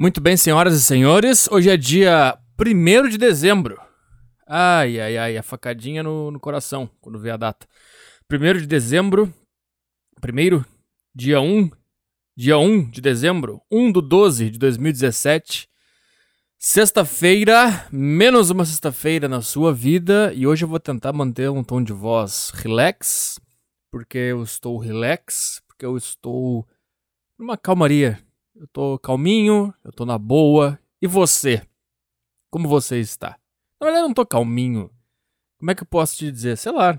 Muito bem, senhoras e senhores, hoje é dia 1 de dezembro. Ai, ai, ai, a facadinha no, no coração quando vê a data. 1 de dezembro, primeiro, dia 1, dia 1 de dezembro, 1 do 12 de 2017. Sexta-feira, menos uma sexta-feira na sua vida, e hoje eu vou tentar manter um tom de voz relax, porque eu estou relax, porque eu estou numa calmaria eu tô calminho, eu tô na boa. E você? Como você está? Na verdade, eu não tô calminho. Como é que eu posso te dizer? Sei lá.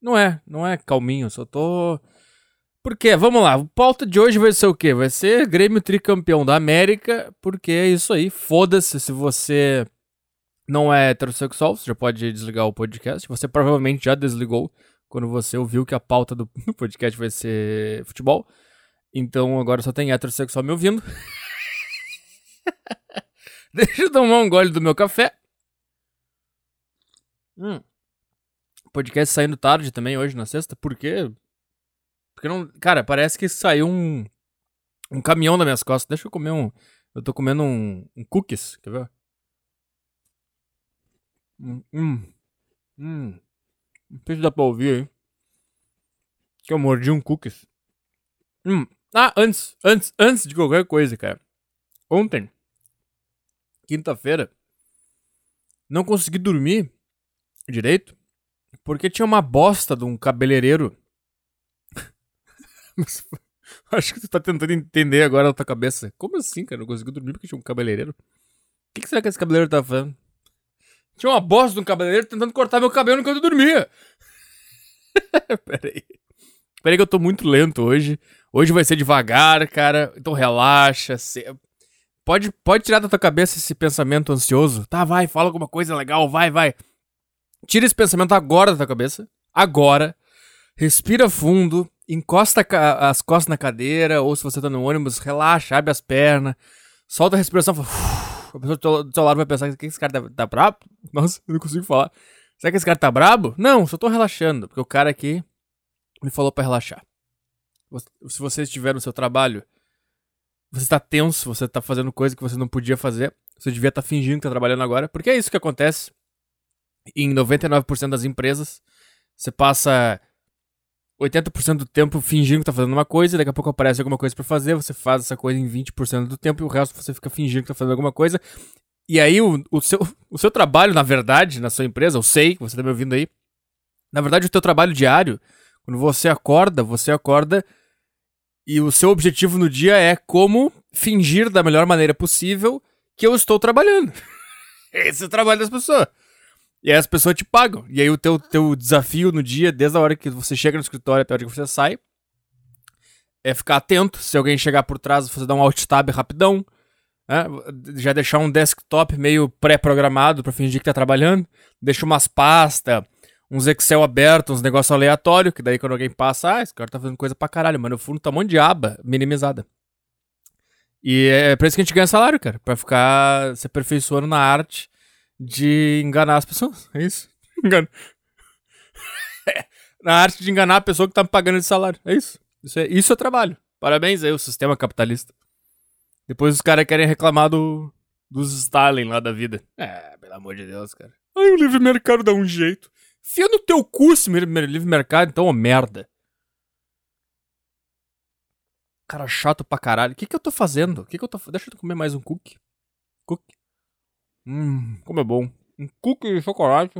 Não é, não é calminho, só tô. Por quê? Vamos lá, o pauta de hoje vai ser o quê? Vai ser Grêmio tricampeão da América, porque é isso aí. Foda-se se você não é heterossexual, você já pode desligar o podcast. Você provavelmente já desligou quando você ouviu que a pauta do podcast vai ser futebol. Então agora só tem heterossexual me ouvindo. Deixa eu tomar um gole do meu café. Hum. Podcast saindo tarde também hoje na sexta. Por quê? Porque não. Cara, parece que saiu um. Um caminhão das minhas costas. Deixa eu comer um. Eu tô comendo um, um cookies. Quer ver? Hum. Hum. hum. Não sei se dá pra ouvir aí. Que eu mordi um cookies. Hum. Ah, antes, antes, antes de qualquer coisa, cara. Ontem, quinta-feira, não consegui dormir direito porque tinha uma bosta de um cabeleireiro. Acho que tu tá tentando entender agora na tua cabeça. Como assim, cara? Não consegui dormir porque tinha um cabeleireiro? O que, que será que esse cabeleireiro tá fazendo? Tinha uma bosta de um cabeleireiro tentando cortar meu cabelo enquanto eu dormia. Pera aí. Pera aí que eu tô muito lento hoje. Hoje vai ser devagar, cara. Então relaxa. Pode, pode tirar da tua cabeça esse pensamento ansioso. Tá, vai, fala alguma coisa legal, vai, vai. Tira esse pensamento agora da tua cabeça. Agora. Respira fundo. Encosta as costas na cadeira. Ou se você tá no ônibus, relaxa, abre as pernas. Solta a respiração. A pessoa do seu lado vai pensar que esse cara tá, tá brabo. Nossa, eu não consigo falar. Será que esse cara tá brabo? Não, só tô relaxando. Porque o cara aqui me falou para relaxar se você estiver no seu trabalho, você está tenso, você está fazendo coisa que você não podia fazer, você devia estar tá fingindo que está trabalhando agora, porque é isso que acontece em 99% das empresas. Você passa 80% do tempo fingindo que está fazendo uma coisa, e daqui a pouco aparece alguma coisa para fazer, você faz essa coisa em 20% do tempo e o resto você fica fingindo que está fazendo alguma coisa. E aí o, o, seu, o seu trabalho, na verdade, na sua empresa, eu sei que você está me ouvindo aí, na verdade o teu trabalho diário, quando você acorda, você acorda e o seu objetivo no dia é como fingir da melhor maneira possível que eu estou trabalhando. Esse é o trabalho das pessoas. E aí as pessoas te pagam. E aí o teu, teu desafio no dia, desde a hora que você chega no escritório até a hora que você sai, é ficar atento. Se alguém chegar por trás, você dá um alt tab rapidão. Né? Já deixar um desktop meio pré-programado para fingir que tá trabalhando. Deixa umas pastas, uns Excel abertos, uns negócios aleatórios, que daí quando alguém passa, ah, esse cara tá fazendo coisa pra caralho, mas no fundo tá um monte de aba minimizada. E é pra isso que a gente ganha salário, cara, pra ficar se aperfeiçoando na arte de enganar as pessoas. É isso. Engano. na arte de enganar a pessoa que tá me pagando de salário. É isso. Isso é, isso é trabalho. Parabéns aí, o sistema capitalista. Depois os caras querem reclamar do, dos Stalin lá da vida. É, pelo amor de Deus, cara. Ai, o livre mercado dá um jeito. Fia no teu curso, livre mercado, então, ô merda. Cara chato pra caralho. O que que eu tô fazendo? O que que eu tô Deixa eu comer mais um cookie. Cookie. Hum, como é bom. Um cookie de chocolate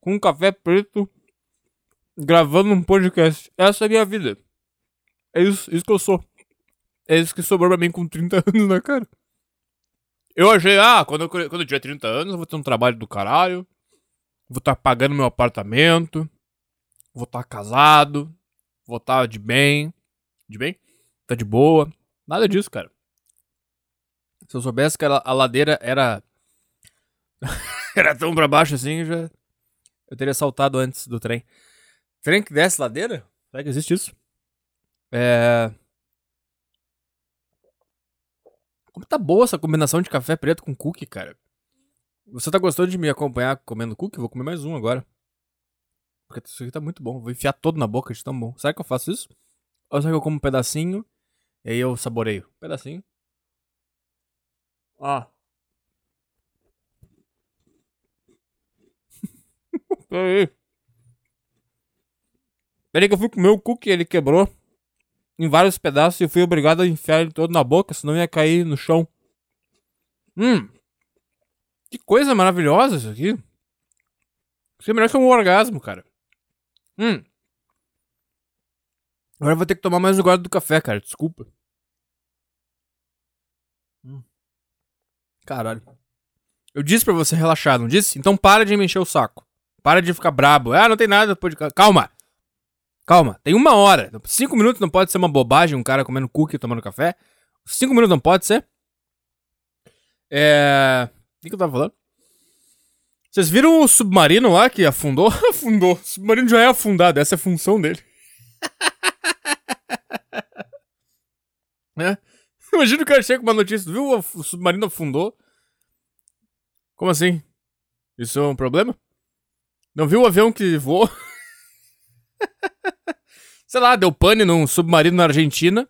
com um café preto gravando um podcast. Essa é a minha vida. É isso, isso que eu sou. É isso que sobrou pra mim com 30 anos, né, cara? Eu achei, ah, quando eu, quando eu tiver 30 anos eu vou ter um trabalho do caralho vou estar tá pagando meu apartamento, vou estar tá casado, vou estar tá de bem. De bem? Tá de boa. Nada disso, cara. Se eu soubesse que a, ladeira era. era tão pra baixo assim, já. Eu teria saltado antes do trem. Trem que desce ladeira? Será que existe isso? É. Como tá boa essa combinação de café preto com cookie, cara? Você tá gostando de me acompanhar comendo cookie? Vou comer mais um agora. Porque isso aqui tá muito bom. Vou enfiar todo na boca de tão bom. Será que eu faço isso? Ou será que eu como um pedacinho e aí eu saboreio? Um pedacinho. Ó. Peraí. Peraí que eu fui comer o cookie, ele quebrou em vários pedaços e fui obrigado a enfiar ele todo na boca, senão ia cair no chão. Hum. Que coisa maravilhosa isso aqui. Isso é melhor que um orgasmo, cara. Hum. Agora eu vou ter que tomar mais um gole do café, cara. Desculpa. Hum. Caralho. Eu disse pra você relaxar, não disse? Então para de me encher o saco. Para de ficar brabo. Ah, não tem nada. Pode... Calma. Calma. Tem uma hora. Cinco minutos não pode ser uma bobagem um cara comendo cookie e tomando café. Cinco minutos não pode ser. É. Que, eu tava falando? Vocês viram o submarino lá que afundou? afundou. O submarino já é afundado. Essa é a função dele. é. Imagina o cara chega com uma notícia. Viu? O submarino afundou. Como assim? Isso é um problema? Não viu o avião que voou? Sei lá, deu pane num submarino na Argentina.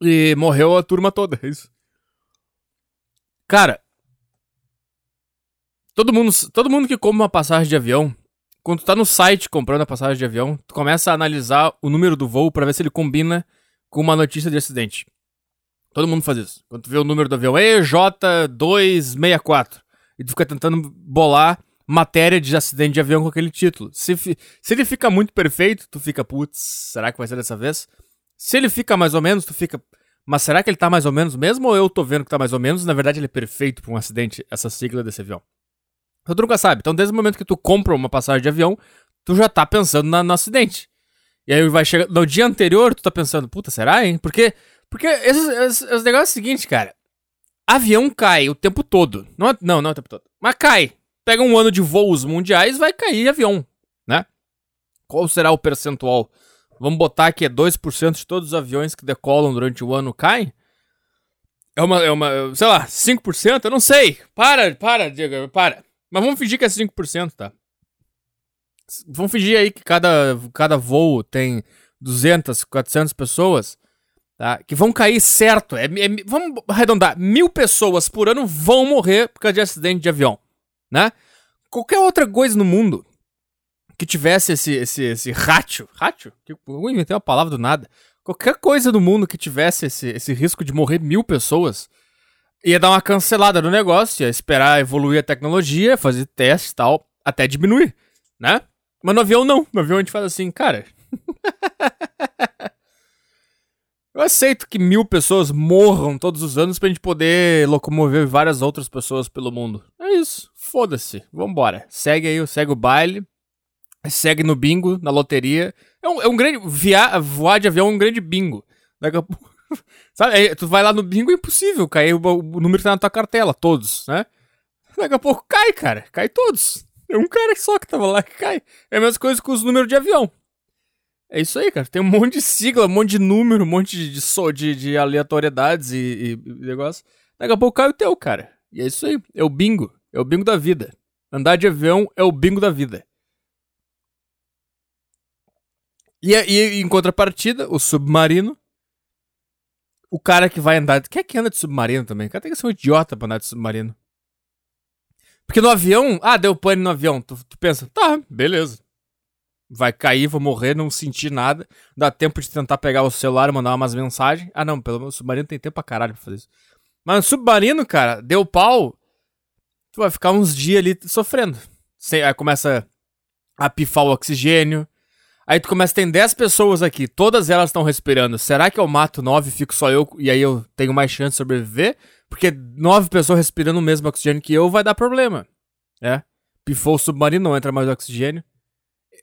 E morreu a turma toda. É isso. Cara. Todo mundo, todo mundo que compra uma passagem de avião, quando tu tá no site comprando a passagem de avião, tu começa a analisar o número do voo para ver se ele combina com uma notícia de acidente. Todo mundo faz isso. Quando tu vê o número do avião, EJ264. E tu fica tentando bolar matéria de acidente de avião com aquele título. Se, se ele fica muito perfeito, tu fica, putz, será que vai ser dessa vez? Se ele fica mais ou menos, tu fica, mas será que ele tá mais ou menos mesmo ou eu tô vendo que tá mais ou menos? Na verdade, ele é perfeito pra um acidente, essa sigla desse avião. Então, tu nunca sabe. Então, desde o momento que tu compra uma passagem de avião, tu já tá pensando na, no acidente. E aí vai chegar. No dia anterior, tu tá pensando, puta, será, hein? Porque. Porque esse, esse, esse negócio é o seguinte, cara. Avião cai o tempo todo. Não, é, não, não é o tempo todo. Mas cai. Pega um ano de voos mundiais, vai cair avião, né? Qual será o percentual? Vamos botar que é 2% de todos os aviões que decolam durante o ano caem? É uma, é uma, sei lá, 5%? Eu não sei. Para, para, Diego, para. Mas vamos fingir que é 5%, tá? Vamos fingir aí que cada, cada voo tem 200, 400 pessoas, tá? Que vão cair certo. É, é, vamos arredondar. Mil pessoas por ano vão morrer por causa de acidente de avião, né? Qualquer outra coisa no mundo que tivesse esse, esse, esse ratio. Ratio? Eu inventei uma palavra do nada. Qualquer coisa no mundo que tivesse esse, esse risco de morrer mil pessoas ia dar uma cancelada no negócio, ia esperar evoluir a tecnologia, fazer testes e tal, até diminuir, né? Mas no avião não. No avião a gente faz assim, cara. Eu aceito que mil pessoas morram todos os anos pra gente poder locomover várias outras pessoas pelo mundo. É isso. Foda-se. Vambora. Segue aí, segue o baile. Segue no bingo, na loteria. É um, é um grande. Via, voar de avião é um grande bingo. Daqui a pouco. Sabe, tu vai lá no bingo, é impossível cair o, o número que tá na tua cartela, todos, né? Daqui a pouco cai, cara. Cai todos. É um cara só que tava lá que cai. É a mesma coisa com os números de avião. É isso aí, cara. Tem um monte de sigla, um monte de número, um monte de, de, de, de aleatoriedades e, e, e negócio. Daqui a pouco cai o teu, cara. E é isso aí. É o bingo. É o bingo da vida. Andar de avião é o bingo da vida. E, e em contrapartida, o submarino o cara que vai andar. Quem é que anda de submarino também? O cara tem que ser um idiota pra andar de submarino. Porque no avião, ah, deu pane no avião. Tu, tu, pensa, tá, beleza. Vai cair, vou morrer, não sentir nada. Dá tempo de tentar pegar o celular e mandar umas mensagens. Ah, não, pelo menos o submarino tem tempo pra caralho pra fazer isso. Mas no submarino, cara, deu pau. Tu vai ficar uns dias ali sofrendo. Aí começa a pifar o oxigênio. Aí tu começa, tem 10 pessoas aqui, todas elas estão respirando. Será que eu mato 9 e fico só eu e aí eu tenho mais chance de sobreviver? Porque 9 pessoas respirando o mesmo oxigênio que eu vai dar problema. É. Pifou o submarino, não entra mais oxigênio.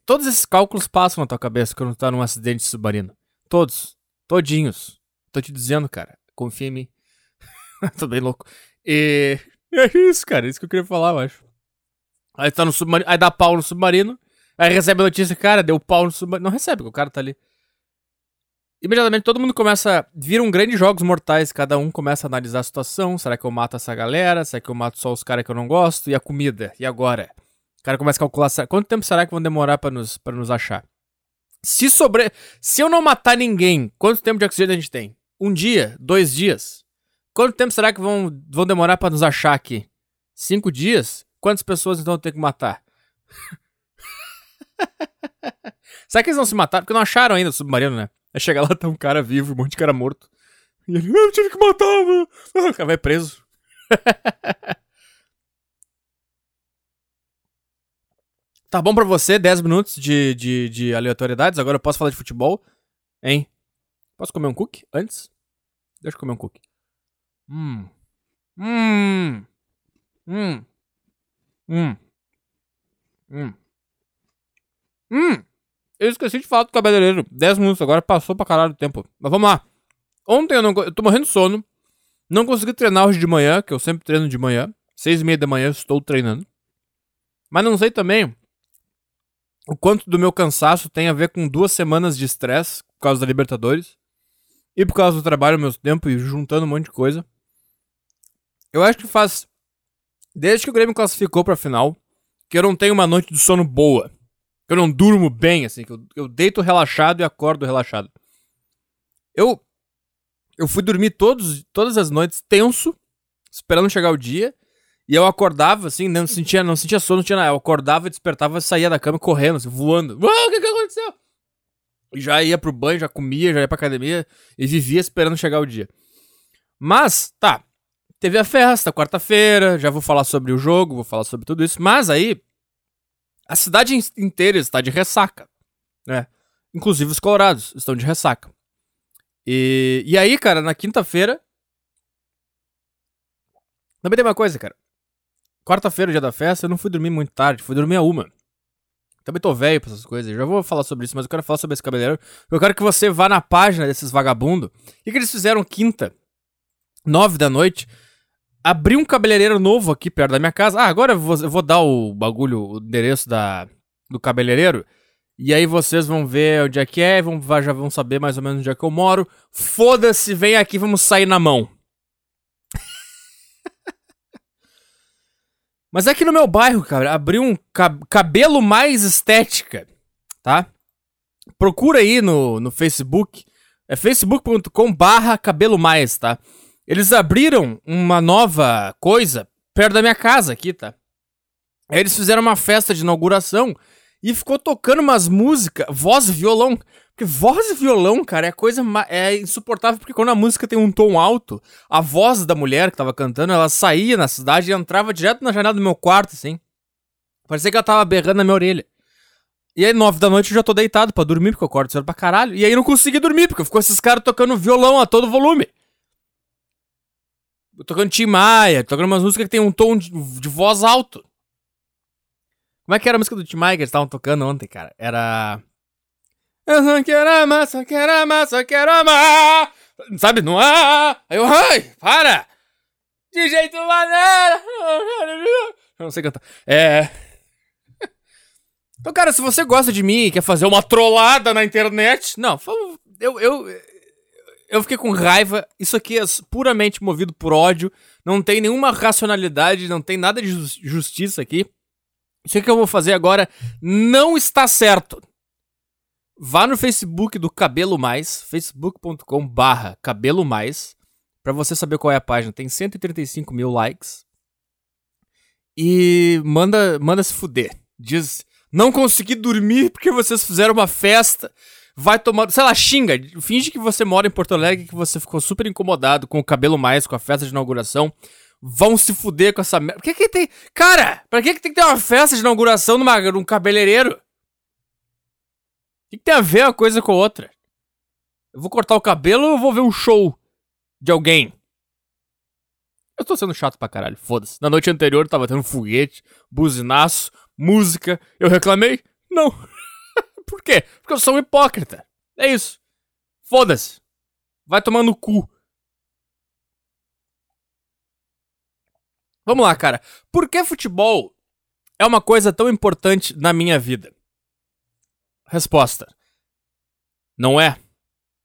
Todos esses cálculos passam na tua cabeça quando tu tá num acidente de submarino. Todos. Todinhos. Tô te dizendo, cara. Confia em mim. Tô bem louco. E. É isso, cara. É isso que eu queria falar, eu acho. Aí tá no submarino. Aí dá pau no submarino. Aí recebe a notícia, cara, deu pau no submarino. Não recebe, o cara tá ali. Imediatamente todo mundo começa. Viram grandes jogos mortais. Cada um começa a analisar a situação. Será que eu mato essa galera? Será que eu mato só os caras que eu não gosto? E a comida? E agora? O cara começa a calcular. Quanto tempo será que vão demorar para nos, pra nos achar? Se sobre. Se eu não matar ninguém, quanto tempo de oxigênio a gente tem? Um dia? Dois dias? Quanto tempo será que vão, vão demorar pra nos achar aqui? Cinco dias? Quantas pessoas então tem que matar? será que eles vão se matar? Porque não acharam ainda o submarino, né? Aí chega lá, tá um cara vivo, um monte de cara morto. E ele, eu tive que matar, mano. O cara vai preso. tá bom pra você, 10 minutos de, de, de aleatoriedades. Agora eu posso falar de futebol, hein? Posso comer um cookie antes? Deixa eu comer um cookie. Hum. Hum. Hum. Hum. Hum. Hum. Eu esqueci de falar do cabeleireiro. 10 minutos agora, passou pra caralho o tempo. Mas vamos lá. Ontem eu não. Eu tô morrendo de sono. Não consegui treinar hoje de manhã, que eu sempre treino de manhã. Seis e meia da manhã eu estou treinando. Mas não sei também o quanto do meu cansaço tem a ver com duas semanas de estresse por causa da Libertadores. E por causa do trabalho mesmo tempo e juntando um monte de coisa. Eu acho que faz. Desde que o Grêmio classificou pra final, que eu não tenho uma noite de sono boa. Eu não durmo bem, assim. Que eu, eu deito relaxado e acordo relaxado. Eu. Eu fui dormir todos, todas as noites tenso, esperando chegar o dia. E eu acordava, assim, não sentia, não sentia sono, não tinha nada. Eu acordava, despertava, saía da cama correndo, assim, voando. Ah, o que, que aconteceu? E já ia pro banho, já comia, já ia pra academia e vivia esperando chegar o dia. Mas, tá. Teve a festa, quarta-feira, já vou falar sobre o jogo, vou falar sobre tudo isso. Mas aí, a cidade inteira está de ressaca, né? Inclusive os colorados estão de ressaca. E, e aí, cara, na quinta-feira. Também tem uma coisa, cara. Quarta-feira, dia da festa, eu não fui dormir muito tarde, fui dormir a uma. Também tô velho pra essas coisas, já vou falar sobre isso, mas eu quero falar sobre esse cabeleireiro. Eu quero que você vá na página desses vagabundos. O que, que eles fizeram quinta, nove da noite? Abri um cabeleireiro novo aqui perto da minha casa. Ah, agora eu vou, eu vou dar o bagulho, o endereço da, do cabeleireiro. E aí vocês vão ver onde é que é, vão, já vão saber mais ou menos onde é que eu moro. Foda-se, vem aqui, vamos sair na mão. Mas aqui no meu bairro, cara, abriu um cabelo mais estética, tá? Procura aí no, no Facebook. É facebook.com barra cabelo mais, tá? Eles abriram uma nova coisa perto da minha casa aqui, tá? Aí eles fizeram uma festa de inauguração e ficou tocando umas músicas, voz e violão. Porque voz e violão, cara, é coisa é insuportável, porque quando a música tem um tom alto, a voz da mulher que tava cantando, ela saía na cidade e entrava direto na janela do meu quarto, assim. Parecia que ela tava berrando na minha orelha. E aí, nove da noite, eu já tô deitado pra dormir, porque eu acordo cedo pra caralho. E aí não consegui dormir, porque ficou esses caras tocando violão a todo volume. Tocando Tim Maia, tocando umas músicas que tem um tom de, de voz alto. Como é que era a música do Tim Maia que eles estavam tocando ontem, cara? Era. Eu só quero amar, só quero amar, só quero amar. Sabe, não há. Aí eu, ai, para! De jeito maneiro! Eu não sei cantar. É. Então, cara, se você gosta de mim e quer fazer uma trollada na internet. Não, eu, eu, eu fiquei com raiva. Isso aqui é puramente movido por ódio. Não tem nenhuma racionalidade, não tem nada de justiça aqui. Isso que eu vou fazer agora não está certo. Vá no Facebook do Cabelo Mais, facebook.com barra Cabelo Mais, pra você saber qual é a página. Tem 135 mil likes. E manda, manda se fuder. Diz, não consegui dormir porque vocês fizeram uma festa. Vai tomar, sei lá, xinga. Finge que você mora em Porto Alegre, que você ficou super incomodado com o Cabelo Mais, com a festa de inauguração vão se fuder com essa merda. Por que que tem. Cara, pra que que tem que ter uma festa de inauguração numa, num cabeleireiro? O que, que tem a ver uma coisa com a outra? Eu vou cortar o cabelo ou eu vou ver um show de alguém? Eu tô sendo chato pra caralho, foda-se. Na noite anterior tava tendo foguete, buzinaço, música. Eu reclamei? Não. Por quê? Porque eu sou um hipócrita. É isso. Foda-se. Vai tomar no cu. Vamos lá, cara. Por que futebol é uma coisa tão importante na minha vida? Resposta: Não é,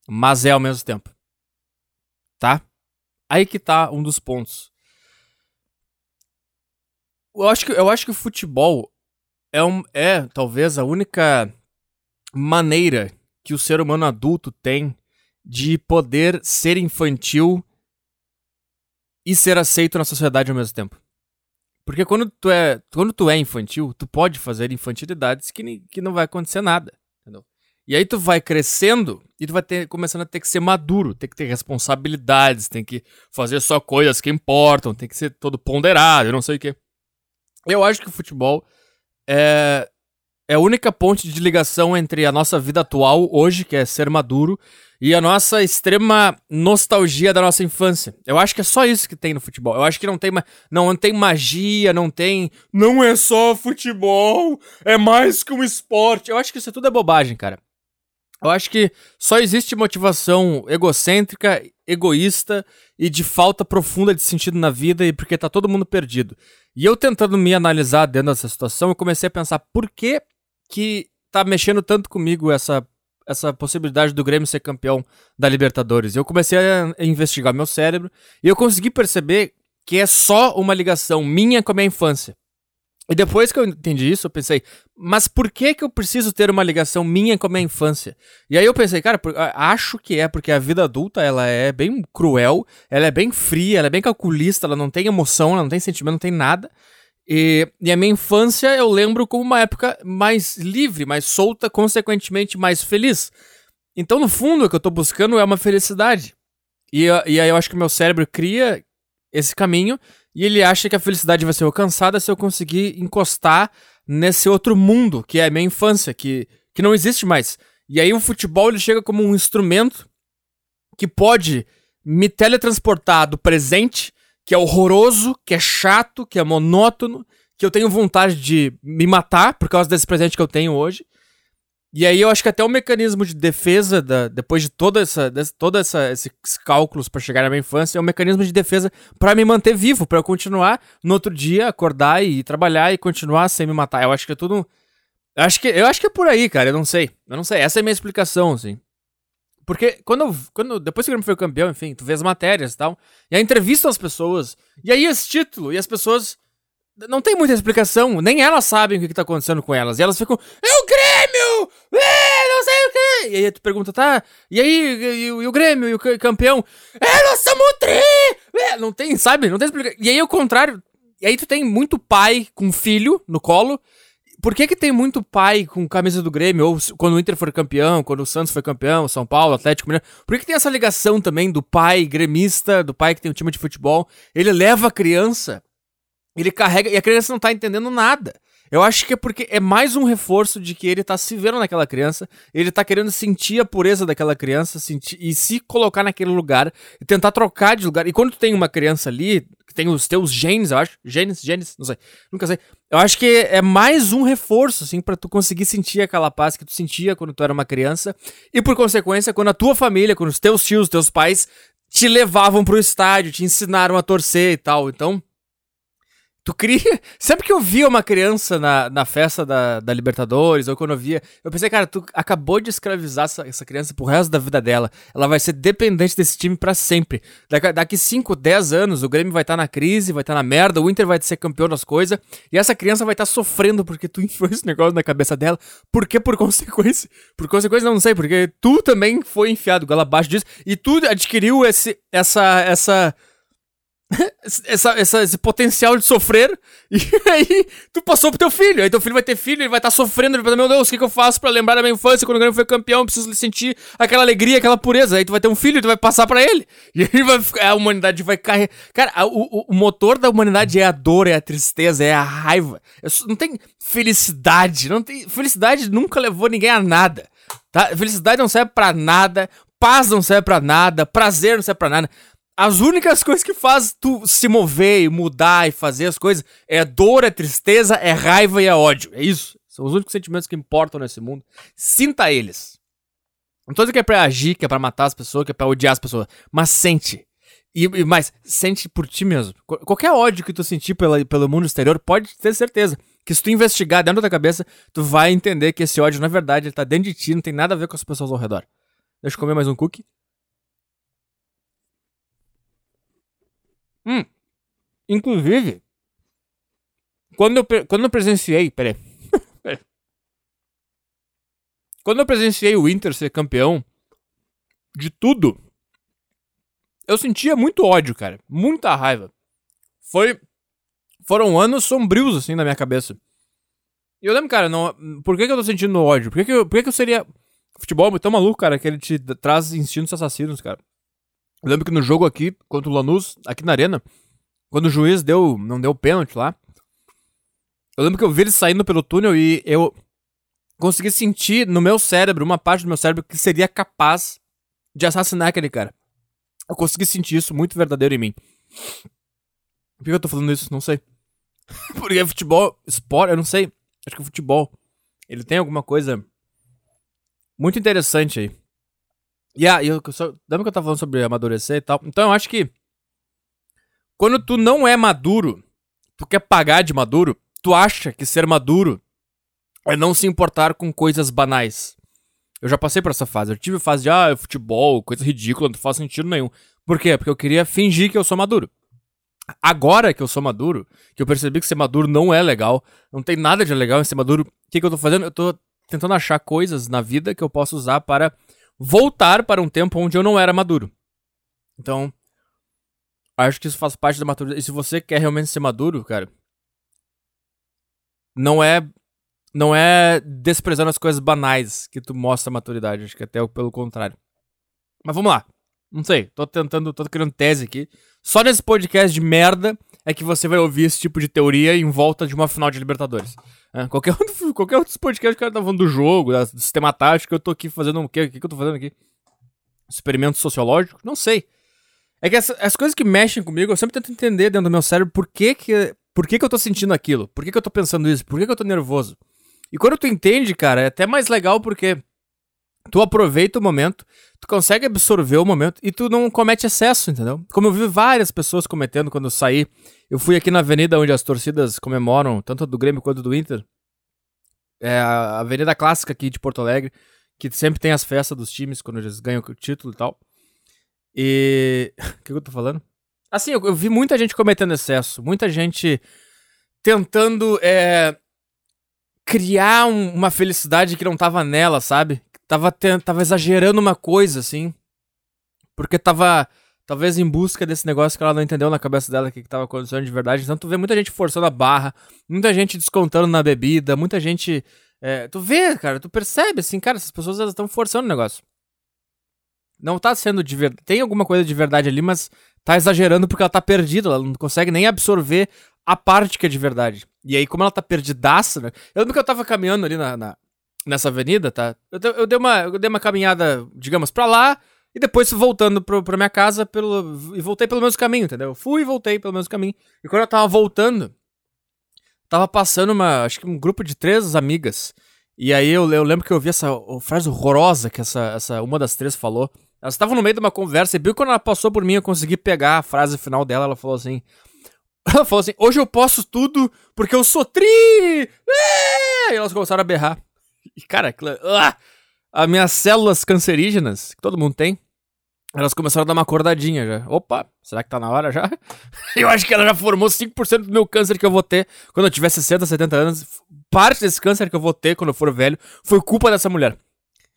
mas é ao mesmo tempo. Tá? Aí que tá um dos pontos. Eu acho que, eu acho que o futebol é, um, é talvez a única maneira que o ser humano adulto tem de poder ser infantil e ser aceito na sociedade ao mesmo tempo. Porque quando tu é, quando tu é infantil, tu pode fazer infantilidades que, que não vai acontecer nada. Entendeu? E aí tu vai crescendo e tu vai ter, começando a ter que ser maduro, ter que ter responsabilidades, tem que fazer só coisas que importam, tem que ser todo ponderado, não sei o quê. Eu acho que o futebol é, é a única ponte de ligação entre a nossa vida atual, hoje, que é ser maduro, e a nossa extrema nostalgia da nossa infância. Eu acho que é só isso que tem no futebol. Eu acho que não tem, não, não tem magia, não tem. Não é só futebol, é mais que um esporte. Eu acho que isso tudo é bobagem, cara. Eu acho que só existe motivação egocêntrica, egoísta e de falta profunda de sentido na vida e porque tá todo mundo perdido. E eu tentando me analisar dentro dessa situação, eu comecei a pensar por que que tá mexendo tanto comigo essa, essa possibilidade do Grêmio ser campeão da Libertadores. Eu comecei a investigar meu cérebro e eu consegui perceber que é só uma ligação minha com a minha infância. E depois que eu entendi isso, eu pensei, mas por que que eu preciso ter uma ligação minha com a minha infância? E aí eu pensei, cara, acho que é porque a vida adulta, ela é bem cruel, ela é bem fria, ela é bem calculista, ela não tem emoção, ela não tem sentimento, não tem nada. E, e, a minha infância eu lembro como uma época mais livre, mais solta, consequentemente mais feliz. Então, no fundo, o que eu tô buscando é uma felicidade. E, e aí eu acho que o meu cérebro cria esse caminho e ele acha que a felicidade vai ser alcançada se eu conseguir encostar nesse outro mundo, que é a minha infância, que, que não existe mais. E aí o futebol ele chega como um instrumento que pode me teletransportar do presente que é horroroso, que é chato, que é monótono, que eu tenho vontade de me matar por causa desse presente que eu tenho hoje. E aí eu acho que até o mecanismo de defesa, da, depois de toda essa, essa, esses cálculos para chegar na minha infância, é um mecanismo de defesa para me manter vivo, para eu continuar no outro dia, acordar e trabalhar e continuar sem me matar. Eu acho que é tudo. Eu acho que, eu acho que é por aí, cara. Eu não sei. Eu não sei. Essa é a minha explicação, assim. Porque quando, quando depois que o Grêmio foi campeão, enfim, tu vê as matérias e tal, e a entrevista as pessoas, e aí esse título, e as pessoas não tem muita explicação, nem elas sabem o que, que tá acontecendo com elas. E elas ficam, é o Grêmio! É, não sei o quê! E aí tu pergunta, tá, e aí, e, e, e o Grêmio, e o campeão? É, nós somos tri! É, não tem, sabe? Não tem explicação. E aí o contrário, e aí tu tem muito pai com filho no colo, por que que tem muito pai com camisa do Grêmio, ou quando o Inter for campeão, quando o Santos foi campeão, São Paulo, Atlético Mineiro, por que que tem essa ligação também do pai gremista, do pai que tem um time de futebol, ele leva a criança, ele carrega, e a criança não tá entendendo nada. Eu acho que é porque é mais um reforço de que ele tá se vendo naquela criança, ele tá querendo sentir a pureza daquela criança, sentir e se colocar naquele lugar e tentar trocar de lugar. E quando tu tem uma criança ali, tem os teus genes, eu acho. Genes, genes, não sei. Nunca sei. Eu acho que é mais um reforço, assim, para tu conseguir sentir aquela paz que tu sentia quando tu era uma criança. E por consequência, quando a tua família, quando os teus tios, os teus pais te levavam pro estádio, te ensinaram a torcer e tal. Então, Tu cria. Sempre que eu via uma criança na, na festa da, da Libertadores, ou quando eu via, eu pensei, cara, tu acabou de escravizar essa, essa criança pro resto da vida dela. Ela vai ser dependente desse time para sempre. Daqui, daqui 5, 10 anos, o Grêmio vai estar tá na crise, vai estar tá na merda, o Inter vai ser campeão das coisas, e essa criança vai estar tá sofrendo porque tu enfiou esse negócio na cabeça dela. Por que por consequência? Por consequência, não, sei, porque tu também foi enfiado goela abaixo disso, e tu adquiriu esse, essa, essa essa, essa, esse potencial de sofrer, e aí tu passou pro teu filho, aí teu filho vai ter filho, ele vai estar tá sofrendo, ele vai meu Deus, o que, que eu faço para lembrar da minha infância, quando o Grêmio foi campeão, preciso sentir aquela alegria, aquela pureza, aí tu vai ter um filho, tu vai passar para ele, e aí vai, a humanidade vai carregar, cara, a, o, o motor da humanidade é a dor, é a tristeza, é a raiva, não tem felicidade, não tem, felicidade nunca levou ninguém a nada, tá, felicidade não serve para nada, paz não serve para nada, prazer não serve para nada, as únicas coisas que faz tu se mover e mudar e fazer as coisas é dor, é tristeza, é raiva e é ódio. É isso. São os únicos sentimentos que importam nesse mundo. Sinta eles. Não tô dizendo que é pra agir, que é pra matar as pessoas, que é pra odiar as pessoas. Mas sente. E, e mais, sente por ti mesmo. Qualquer ódio que tu sentir pela, pelo mundo exterior, pode ter certeza que se tu investigar dentro da tua cabeça, tu vai entender que esse ódio, na verdade, ele tá dentro de ti, não tem nada a ver com as pessoas ao redor. Deixa eu comer mais um cookie. Hum. Inclusive, quando eu, quando eu presenciei. Peraí. Quando eu presenciei o Inter ser campeão de tudo, eu sentia muito ódio, cara. Muita raiva. Foi. Foram anos sombrios, assim, na minha cabeça. E eu lembro, cara, não, por que, que eu tô sentindo ódio? Por que, que, eu, por que, que eu seria. Futebol é tão maluco, cara, que ele te traz instintos assassinos, cara. Eu lembro que no jogo aqui, contra o Lanús, aqui na arena, quando o juiz deu, não deu pênalti lá, eu lembro que eu vi ele saindo pelo túnel e eu consegui sentir no meu cérebro, uma parte do meu cérebro que seria capaz de assassinar aquele cara. Eu consegui sentir isso muito verdadeiro em mim. Por que eu tô falando isso? Não sei. Porque futebol, esporte, eu não sei. Acho que o futebol, ele tem alguma coisa muito interessante aí. E ah, eu só, lembra que eu tava falando sobre amadurecer e tal? Então eu acho que quando tu não é maduro, tu quer pagar de maduro, tu acha que ser maduro é não se importar com coisas banais. Eu já passei por essa fase. Eu tive fase de, ah, futebol, coisa ridícula, não faz sentido nenhum. Por quê? Porque eu queria fingir que eu sou maduro. Agora que eu sou maduro, que eu percebi que ser maduro não é legal, não tem nada de legal em ser maduro, o que, que eu tô fazendo? Eu tô tentando achar coisas na vida que eu posso usar para voltar para um tempo onde eu não era maduro. Então, acho que isso faz parte da maturidade. E se você quer realmente ser maduro, cara, não é não é desprezando as coisas banais que tu mostra maturidade, acho que até pelo contrário. Mas vamos lá. Não sei, tô tentando, tô criando tese aqui. Só nesse podcast de merda é que você vai ouvir esse tipo de teoria em volta de uma final de Libertadores. É, qualquer, outro, qualquer outro podcast o cara tá falando do jogo, do sistema tático, eu tô aqui fazendo o quê? O que, que eu tô fazendo aqui? Experimento sociológico? Não sei. É que as, as coisas que mexem comigo, eu sempre tento entender dentro do meu cérebro por que que, por que, que eu tô sentindo aquilo, por que, que eu tô pensando isso, por que, que eu tô nervoso. E quando tu entende, cara, é até mais legal porque tu aproveita o momento, tu consegue absorver o momento e tu não comete excesso, entendeu? Como eu vi várias pessoas cometendo quando eu saí. Eu fui aqui na avenida onde as torcidas comemoram, tanto do Grêmio quanto do Inter. É a avenida clássica aqui de Porto Alegre, que sempre tem as festas dos times quando eles ganham o título e tal. E. O que eu tô falando? Assim, eu, eu vi muita gente cometendo excesso, muita gente tentando é, criar um, uma felicidade que não tava nela, sabe? Tava, tava exagerando uma coisa, assim. Porque tava, talvez, em busca desse negócio que ela não entendeu na cabeça dela que, que tava acontecendo de verdade. Então tu vê muita gente forçando a barra, muita gente descontando na bebida, muita gente. É, tu vê, cara, tu percebe, assim, cara, essas pessoas estão forçando o negócio. Não tá sendo de verdade. Tem alguma coisa de verdade ali, mas tá exagerando porque ela tá perdida. Ela não consegue nem absorver a parte que é de verdade. E aí, como ela tá perdidaça, né? Eu lembro que eu tava caminhando ali na, na nessa avenida, tá? Eu, eu, dei uma, eu dei uma caminhada, digamos, pra lá, e depois voltando pro, pra minha casa pelo, e voltei pelo mesmo caminho, entendeu? Fui e voltei pelo mesmo caminho. E quando eu tava voltando, tava passando uma, acho que um grupo de três amigas. E aí eu, eu lembro que eu vi essa frase horrorosa que essa, essa uma das três falou. Elas estavam no meio de uma conversa e viu quando ela passou por mim, eu consegui pegar a frase final dela. Ela falou assim: ela falou assim: hoje eu posso tudo porque eu sou tri! É! E elas começaram a berrar. E, cara, uh, as minhas células cancerígenas, que todo mundo tem, elas começaram a dar uma acordadinha já. Opa, será que tá na hora já? eu acho que ela já formou 5% do meu câncer que eu vou ter quando eu tiver 60, 70 anos. Parte desse câncer que eu vou ter quando eu for velho foi culpa dessa mulher.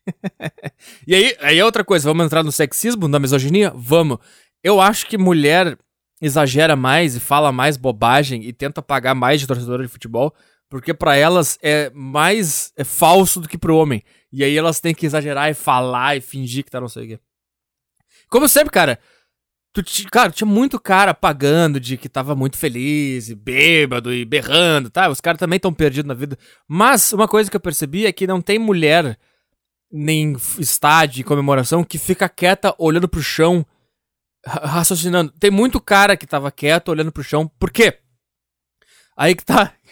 e aí, aí é outra coisa, vamos entrar no sexismo, na misoginia? Vamos. Eu acho que mulher exagera mais e fala mais bobagem e tenta pagar mais de torcedora de futebol, porque para elas é mais é falso do que pro homem. E aí elas têm que exagerar e falar e fingir que tá não sei o quê. Como sempre, cara, tu, cara, tinha muito cara pagando de que tava muito feliz e bêbado e berrando, tá? Os caras também estão perdidos na vida. Mas uma coisa que eu percebi é que não tem mulher nem estádio de comemoração que fica quieta olhando pro chão raciocinando. Tem muito cara que tava quieto, olhando pro chão. Por quê? Aí que tá.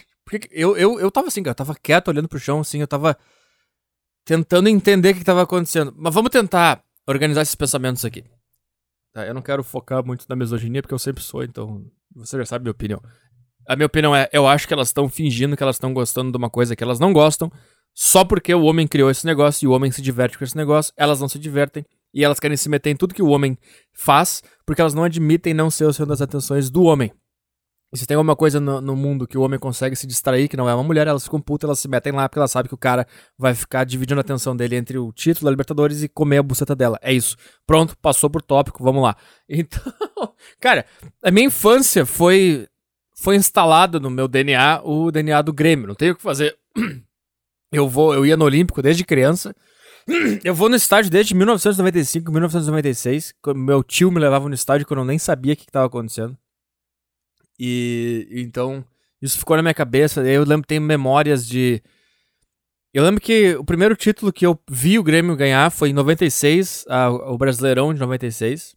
Eu, eu, eu tava assim, cara. Eu tava quieto, olhando pro chão, assim. Eu tava tentando entender o que, que tava acontecendo. Mas vamos tentar organizar esses pensamentos aqui. Tá, eu não quero focar muito na misoginia, porque eu sempre sou, então. Você já sabe a minha opinião. A minha opinião é: eu acho que elas estão fingindo que elas estão gostando de uma coisa que elas não gostam. Só porque o homem criou esse negócio e o homem se diverte com esse negócio, elas não se divertem e elas querem se meter em tudo que o homem faz, porque elas não admitem não ser o centro das atenções do homem. E se tem alguma coisa no, no, mundo que o homem consegue se distrair, que não é uma mulher, elas ficam putas, elas se metem lá porque ela sabe que o cara vai ficar dividindo a atenção dele entre o título da Libertadores e comer a buceta dela. É isso. Pronto, passou por tópico, vamos lá. Então, cara, a minha infância foi foi instalado no meu DNA o DNA do Grêmio. Não tenho o que fazer. Eu vou, eu ia no Olímpico desde criança. Eu vou no estádio desde 1995, 1996. Meu tio me levava no estádio quando eu nem sabia o que estava acontecendo. E então, isso ficou na minha cabeça. Eu lembro, tenho memórias de. Eu lembro que o primeiro título que eu vi o Grêmio ganhar foi em 96, a, o Brasileirão de 96.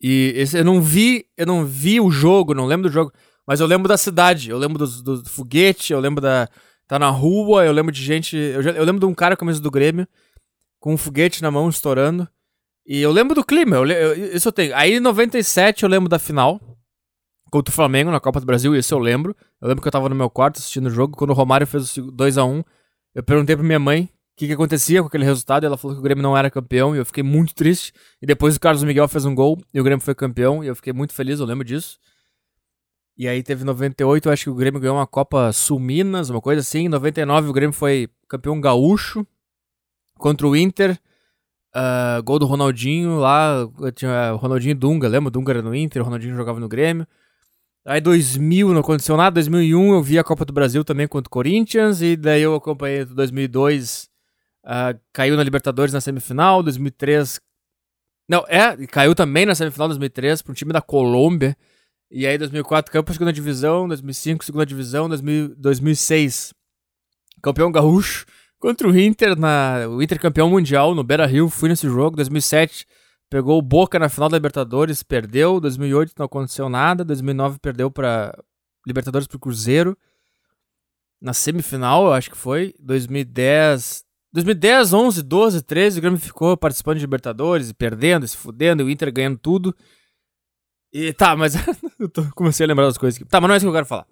E esse, eu não vi, eu não vi o jogo, não lembro do jogo, mas eu lembro da cidade, eu lembro do, do, do foguete, eu lembro da tá na rua, eu lembro de gente, eu, já, eu lembro de um cara com do Grêmio com um foguete na mão estourando. E eu lembro do clima, eu, eu, isso eu tenho. Aí em 97 eu lembro da final contra o Flamengo na Copa do Brasil, isso eu lembro. Eu lembro que eu tava no meu quarto assistindo o jogo, quando o Romário fez o 2 a 1 eu perguntei pra minha mãe o que, que acontecia com aquele resultado, e ela falou que o Grêmio não era campeão, e eu fiquei muito triste. E depois o Carlos Miguel fez um gol, e o Grêmio foi campeão, e eu fiquei muito feliz, eu lembro disso. E aí teve 98, eu acho que o Grêmio ganhou uma Copa Sul Minas, uma coisa assim. Em 99 o Grêmio foi campeão gaúcho contra o Inter. Uh, gol do Ronaldinho lá, tinha Ronaldinho Dunga, lembra? Dunga era no Inter, o Ronaldinho jogava no Grêmio. Aí 2000 não aconteceu nada, 2001 eu vi a Copa do Brasil também contra o Corinthians, e daí eu acompanhei 2002, uh, caiu na Libertadores na semifinal, 2003... Não, é, caiu também na semifinal 2003 para um time da Colômbia, e aí 2004 caiu pra segunda divisão, 2005 segunda divisão, 2000, 2006 campeão gaúcho contra o Inter, na, o Inter campeão mundial no Beira-Rio, fui nesse jogo, 2007 Pegou o Boca na final da Libertadores, perdeu. 2008 não aconteceu nada. 2009 perdeu para Libertadores pro Cruzeiro. Na semifinal, eu acho que foi. 2010. 2010, 11, 12, 13, o Grêmio ficou participando de Libertadores, perdendo, se fudendo, o Inter ganhando tudo. E tá, mas eu tô, comecei a lembrar das coisas aqui. Tá, mas não é isso que eu quero falar.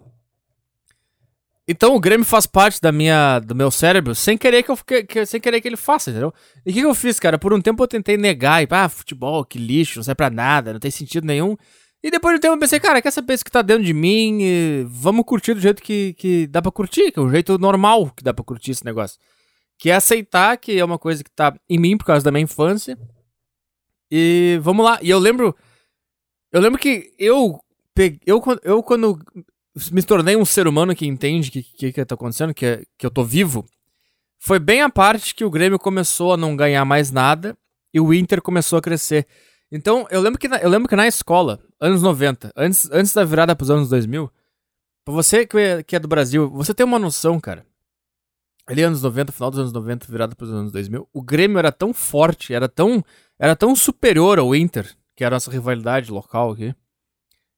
Então o Grêmio faz parte da minha, do meu cérebro sem querer que, eu, que, sem querer que ele faça, entendeu? E o que, que, eu fiz, cara? Por um tempo eu tentei negar, e, ah, futebol, que lixo, não serve pra nada, não tem sentido nenhum. E depois de um tempo eu pensei, cara, quer saber isso que tá dentro de mim? vamos curtir do jeito que, que dá pra curtir, que é o jeito normal que dá pra curtir esse negócio. Que é aceitar que é uma coisa que tá em mim por causa da minha infância. E vamos lá. E eu lembro. Eu lembro que eu. Peguei, eu, eu quando me tornei um ser humano que entende o que, que, que tá acontecendo, que, é, que eu tô vivo, foi bem a parte que o Grêmio começou a não ganhar mais nada e o Inter começou a crescer. Então, eu lembro que na, eu lembro que na escola, anos 90, antes, antes da virada pros anos 2000, pra você que é, que é do Brasil, você tem uma noção, cara. Ali anos 90, final dos anos 90, virada pros anos 2000, o Grêmio era tão forte, era tão, era tão superior ao Inter, que era a nossa rivalidade local aqui,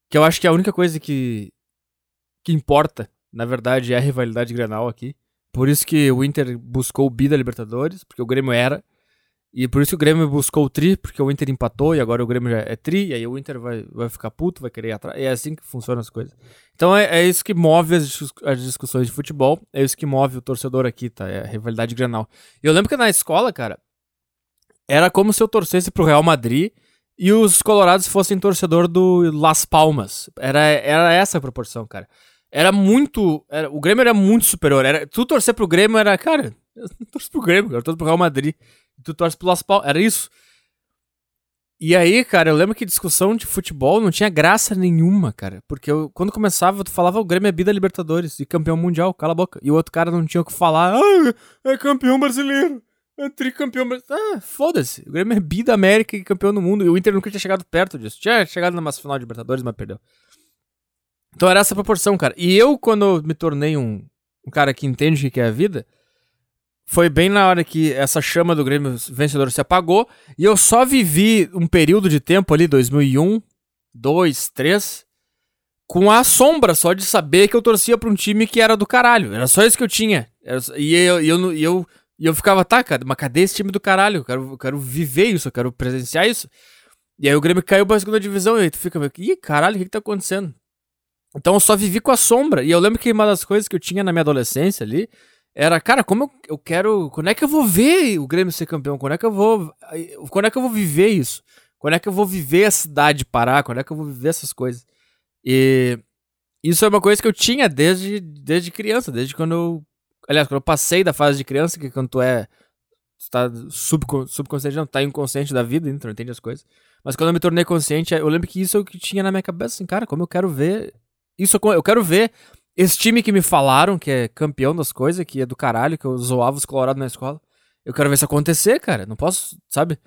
que eu acho que a única coisa que que importa, na verdade, é a rivalidade Grenal aqui. Por isso que o Inter buscou o bi da Libertadores, porque o Grêmio era. E por isso que o Grêmio buscou o tri, porque o Inter empatou e agora o Grêmio já é tri, e aí o Inter vai, vai ficar puto, vai querer ir atrás. É assim que funcionam as coisas. Então é, é isso que move as, as, discussões de futebol, é isso que move o torcedor aqui, tá? É a rivalidade granal. E eu lembro que na escola, cara, era como se eu torcesse pro Real Madrid e os colorados fossem torcedor do Las Palmas. Era, era essa a proporção, cara era muito. Era, o Grêmio era muito superior. Era, tu torcer pro Grêmio era, cara, eu torço pro Grêmio, eu torço pro Real Madrid. Tu torce pro Las Palmas. Era isso. E aí, cara, eu lembro que discussão de futebol não tinha graça nenhuma, cara. Porque eu, quando começava, tu falava o Grêmio é bida Libertadores e campeão mundial, cala a boca. E o outro cara não tinha o que falar. Ah, é campeão brasileiro. É tricampeão. Ah, foda-se. O Grêmio é bida América e campeão do mundo. E o Inter nunca tinha chegado perto disso. Tinha chegado numa final de Libertadores, mas perdeu. Então era essa proporção, cara. E eu, quando me tornei um, um cara que entende o que é a vida, foi bem na hora que essa chama do Grêmio vencedor se apagou. E eu só vivi um período de tempo ali, 2001, 2, 3, com a sombra só de saber que eu torcia pra um time que era do caralho. Era só isso que eu tinha. E eu, eu, eu, ficava, tá, cara, mas cadê esse time do caralho? Eu quero, eu quero viver isso, eu quero presenciar isso. E aí o Grêmio caiu pra segunda divisão e aí tu fica, ih, caralho, o que que tá acontecendo? Então eu só vivi com a sombra. E eu lembro que uma das coisas que eu tinha na minha adolescência ali era, cara, como eu, eu quero. Quando é que eu vou ver o Grêmio ser campeão? Quando é que eu vou. Quando é que eu vou viver isso? Quando é que eu vou viver a cidade parar? Quando é que eu vou viver essas coisas? E isso é uma coisa que eu tinha desde, desde criança, desde quando eu. Aliás, quando eu passei da fase de criança, que quando tu é. Tu tá subcon, subconsciente, não, tá inconsciente da vida, então não entende as coisas. Mas quando eu me tornei consciente, eu lembro que isso é o que tinha na minha cabeça, assim, cara, como eu quero ver. Isso eu quero ver esse time que me falaram, que é campeão das coisas, que é do caralho, que eu zoava os colorados na escola. Eu quero ver isso acontecer, cara. Não posso, sabe?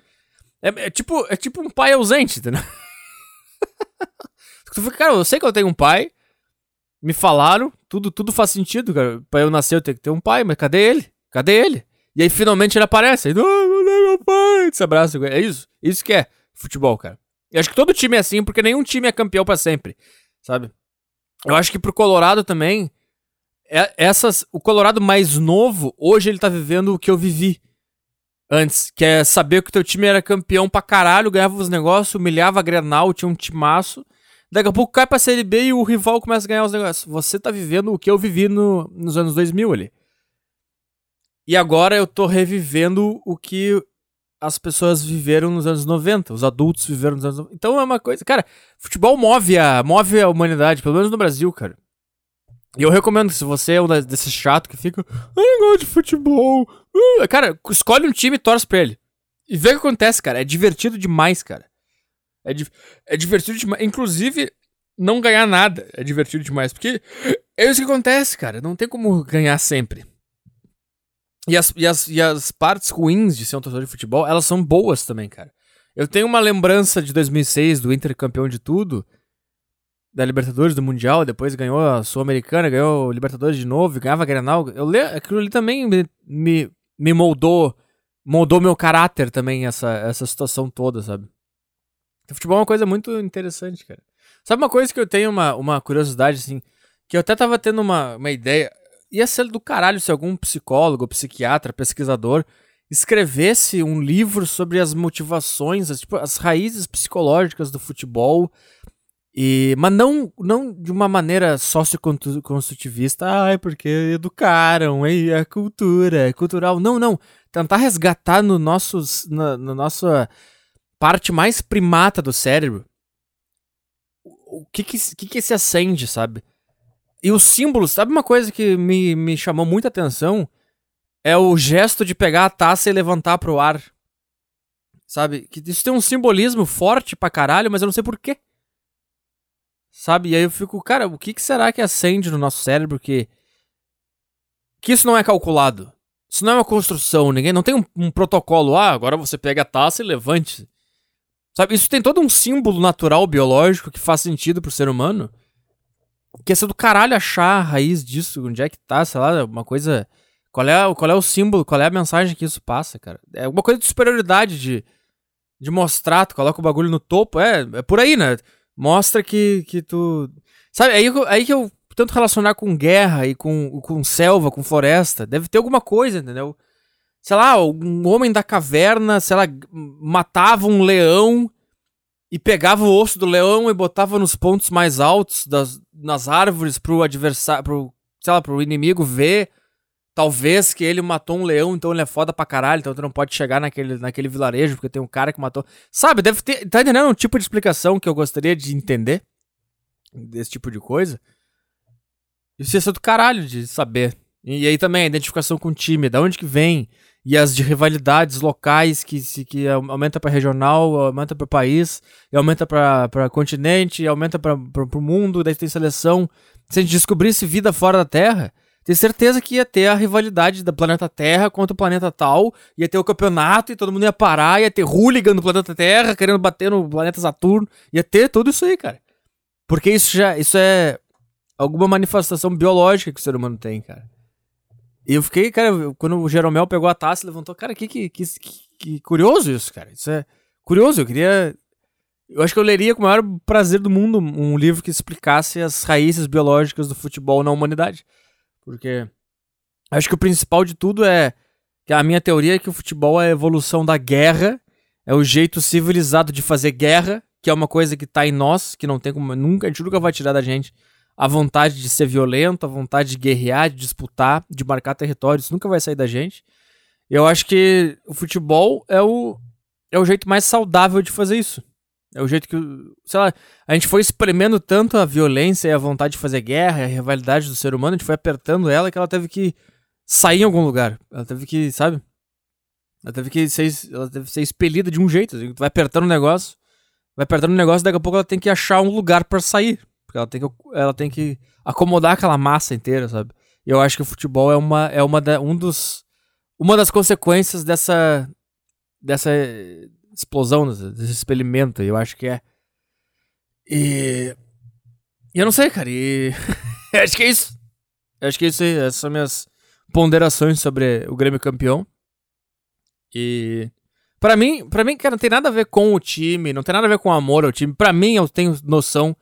É, é tipo, é tipo um pai ausente, entendeu? tu fica, cara, eu sei que eu tenho um pai. Me falaram, tudo, tudo faz sentido, cara. Pra eu nascer eu tenho que ter um pai, mas cadê ele? Cadê ele? E aí finalmente ele aparece. Aí, oh, meu pai, se abraça. É isso. Isso que é futebol, cara. Eu acho que todo time é assim, porque nenhum time é campeão para sempre, sabe? Eu acho que pro Colorado também, é, essas, o Colorado mais novo, hoje ele tá vivendo o que eu vivi antes, que é saber que o teu time era campeão pra caralho, ganhava os negócios, humilhava a Grenal, tinha um timaço. Daqui a pouco cai pra Série B e o rival começa a ganhar os negócios. Você tá vivendo o que eu vivi no, nos anos 2000 ali. E agora eu tô revivendo o que as pessoas viveram nos anos 90, os adultos viveram nos anos 90. Então é uma coisa. Cara, futebol move a, move a humanidade, pelo menos no Brasil, cara. E eu recomendo que se você é um desses chato que fica, ah, eu gosto de futebol. Uh, cara, escolhe um time e torce pra ele. E vê o que acontece, cara. É divertido demais, cara. É, di é divertido demais. Inclusive, não ganhar nada é divertido demais. Porque é isso que acontece, cara. Não tem como ganhar sempre. E as, e as, e as partes ruins de ser um torcedor de futebol, elas são boas também, cara. Eu tenho uma lembrança de 2006, do Inter campeão de tudo, da Libertadores, do Mundial, depois ganhou a Sul-Americana, ganhou Libertadores de novo, ganhava a Grenal. Eu le... Aquilo ali também me, me, me moldou, moldou meu caráter também, essa, essa situação toda, sabe? O futebol é uma coisa muito interessante, cara. Sabe uma coisa que eu tenho uma, uma curiosidade, assim, que eu até tava tendo uma, uma ideia ia ser do caralho se algum psicólogo, psiquiatra, pesquisador escrevesse um livro sobre as motivações, as, tipo, as raízes psicológicas do futebol, e, mas não, não de uma maneira socioconstrutivista, ai, porque educaram, é, é cultura, é cultural. Não, não. Tentar resgatar no nossos, na, na nossa parte mais primata do cérebro o que que, que, que se acende, sabe? E os símbolos, sabe uma coisa que me, me chamou muita atenção? É o gesto de pegar a taça e levantar pro ar. Sabe? Que isso tem um simbolismo forte pra caralho, mas eu não sei porquê. Sabe? E aí eu fico, cara, o que, que será que acende no nosso cérebro que. Que isso não é calculado? Isso não é uma construção, ninguém. Não tem um, um protocolo. Ah, agora você pega a taça e levante. Sabe? Isso tem todo um símbolo natural, biológico, que faz sentido pro ser humano que ia ser do caralho achar a raiz disso, onde é que tá, sei lá, uma coisa. Qual é, qual é o símbolo, qual é a mensagem que isso passa, cara? É uma coisa de superioridade, de, de mostrar, tu coloca o bagulho no topo, é, é por aí, né? Mostra que, que tu. Sabe, aí, aí que eu tento relacionar com guerra e com, com selva, com floresta. Deve ter alguma coisa, entendeu? Sei lá, um homem da caverna, sei lá, matava um leão e pegava o osso do leão e botava nos pontos mais altos das, nas árvores pro adversário, pro, sei lá, pro inimigo ver, talvez que ele matou um leão, então ele é foda pra caralho, então tu não pode chegar naquele, naquele vilarejo porque tem um cara que matou. Sabe, deve ter, tá entendendo um tipo de explicação que eu gostaria de entender desse tipo de coisa? Isso ia ser do caralho de saber. E aí também a identificação com o time, da onde que vem, e as de rivalidades locais que, que aumenta para regional, aumenta para país, aumenta para continente, aumenta para o mundo, daí tem seleção. Se a gente descobrisse vida fora da Terra, tenho certeza que ia ter a rivalidade da planeta Terra contra o planeta tal, ia ter o campeonato e todo mundo ia parar, ia ter hooligan no planeta Terra querendo bater no planeta Saturno, ia ter tudo isso aí, cara. Porque isso já isso é alguma manifestação biológica que o ser humano tem, cara. Eu fiquei, cara, quando o Jeromel pegou a taça e levantou, cara, que, que, que, que, curioso isso, cara. Isso é curioso. Eu queria. Eu acho que eu leria com o maior prazer do mundo um livro que explicasse as raízes biológicas do futebol na humanidade. Porque acho que o principal de tudo é que a minha teoria é que o futebol é a evolução da guerra, é o jeito civilizado de fazer guerra, que é uma coisa que tá em nós, que não tem como. Nunca, a gente nunca vai tirar da gente a vontade de ser violento, a vontade de guerrear, de disputar, de marcar territórios, nunca vai sair da gente. Eu acho que o futebol é o, é o jeito mais saudável de fazer isso. É o jeito que, sei lá, a gente foi espremendo tanto a violência e a vontade de fazer guerra, a rivalidade do ser humano, a gente foi apertando ela que ela teve que sair em algum lugar. Ela teve que, sabe? Ela teve que ser, ela teve que ser expelida de um jeito. Assim, tu vai apertando o negócio, vai apertando o negócio, daqui a pouco ela tem que achar um lugar para sair. Porque ela tem que, ela tem que acomodar aquela massa inteira, sabe? E eu acho que o futebol é uma, é uma da, um dos, uma das consequências dessa, dessa explosão, desse experimento. Eu acho que é. E. Eu não sei, cara. E. acho que é isso. Acho que é isso aí. Essas são minhas ponderações sobre o Grêmio campeão. E. Pra mim, pra mim, cara, não tem nada a ver com o time, não tem nada a ver com amor ao time. Pra mim, eu tenho noção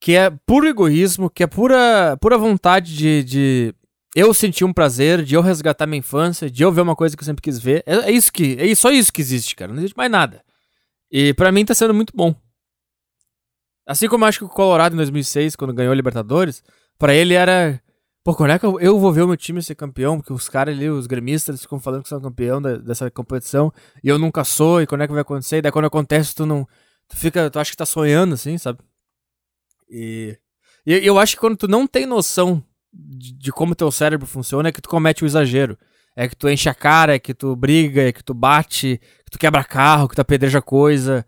que é puro egoísmo, que é pura, pura vontade de, de eu sentir um prazer, de eu resgatar minha infância, de eu ver uma coisa que eu sempre quis ver. É, é isso que. É só isso que existe, cara. Não existe mais nada. E para mim tá sendo muito bom. Assim como eu acho que o Colorado em 2006, quando ganhou a Libertadores, para ele era. Pô, quando é que eu, vou ver o meu time ser campeão? Porque os caras ali, os gremistas, ficam falando que são campeão da, dessa competição e eu nunca sou, e quando é que vai acontecer? E daí quando acontece, tu não. Tu fica. Tu acha que tá sonhando, assim, sabe? E. E eu acho que quando tu não tem noção de, de como teu cérebro funciona é que tu comete o exagero. É que tu enche a cara, é que tu briga, é que tu bate, que tu quebra carro, que tu apedreja coisa.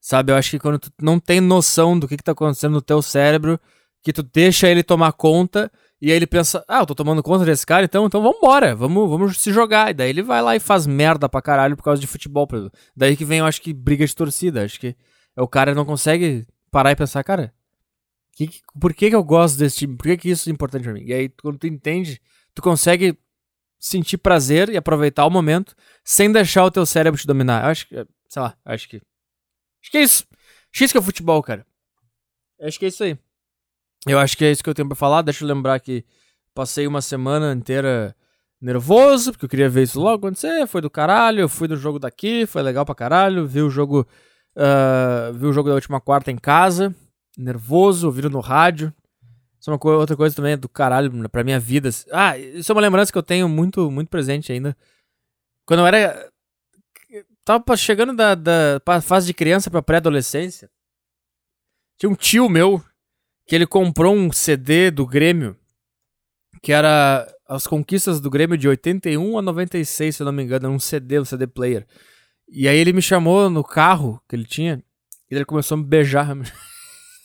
Sabe? Eu acho que quando tu não tem noção do que, que tá acontecendo no teu cérebro, que tu deixa ele tomar conta e aí ele pensa, ah, eu tô tomando conta desse cara, então, então vambora, vamos, vamos se jogar. E daí ele vai lá e faz merda pra caralho por causa de futebol. Daí que vem, eu acho que, briga de torcida. Acho que é o cara não consegue parar e pensar, cara, que, por que, que eu gosto desse time? Por que, que isso é importante pra mim? E aí, quando tu entende, tu consegue sentir prazer e aproveitar o momento sem deixar o teu cérebro te dominar. Eu acho que, sei lá, acho que. Acho que é isso. X que é futebol, cara. Eu acho que é isso aí. Eu acho que é isso que eu tenho pra falar. Deixa eu lembrar que passei uma semana inteira nervoso, porque eu queria ver isso logo acontecer. Foi do caralho. Eu fui do jogo daqui, foi legal pra caralho. Vi o jogo. Uh, vi o jogo da última quarta em casa nervoso, ouvindo no rádio. Isso é uma coisa, outra coisa também do caralho pra minha vida. Ah, isso é uma lembrança que eu tenho muito, muito presente ainda. Quando eu era. Tava chegando da, da fase de criança pra pré-adolescência. Tinha um tio meu que ele comprou um CD do Grêmio. Que era as conquistas do Grêmio de 81 a 96, se eu não me engano. Era um CD, um CD player. E aí ele me chamou no carro que ele tinha. E ele começou a me beijar.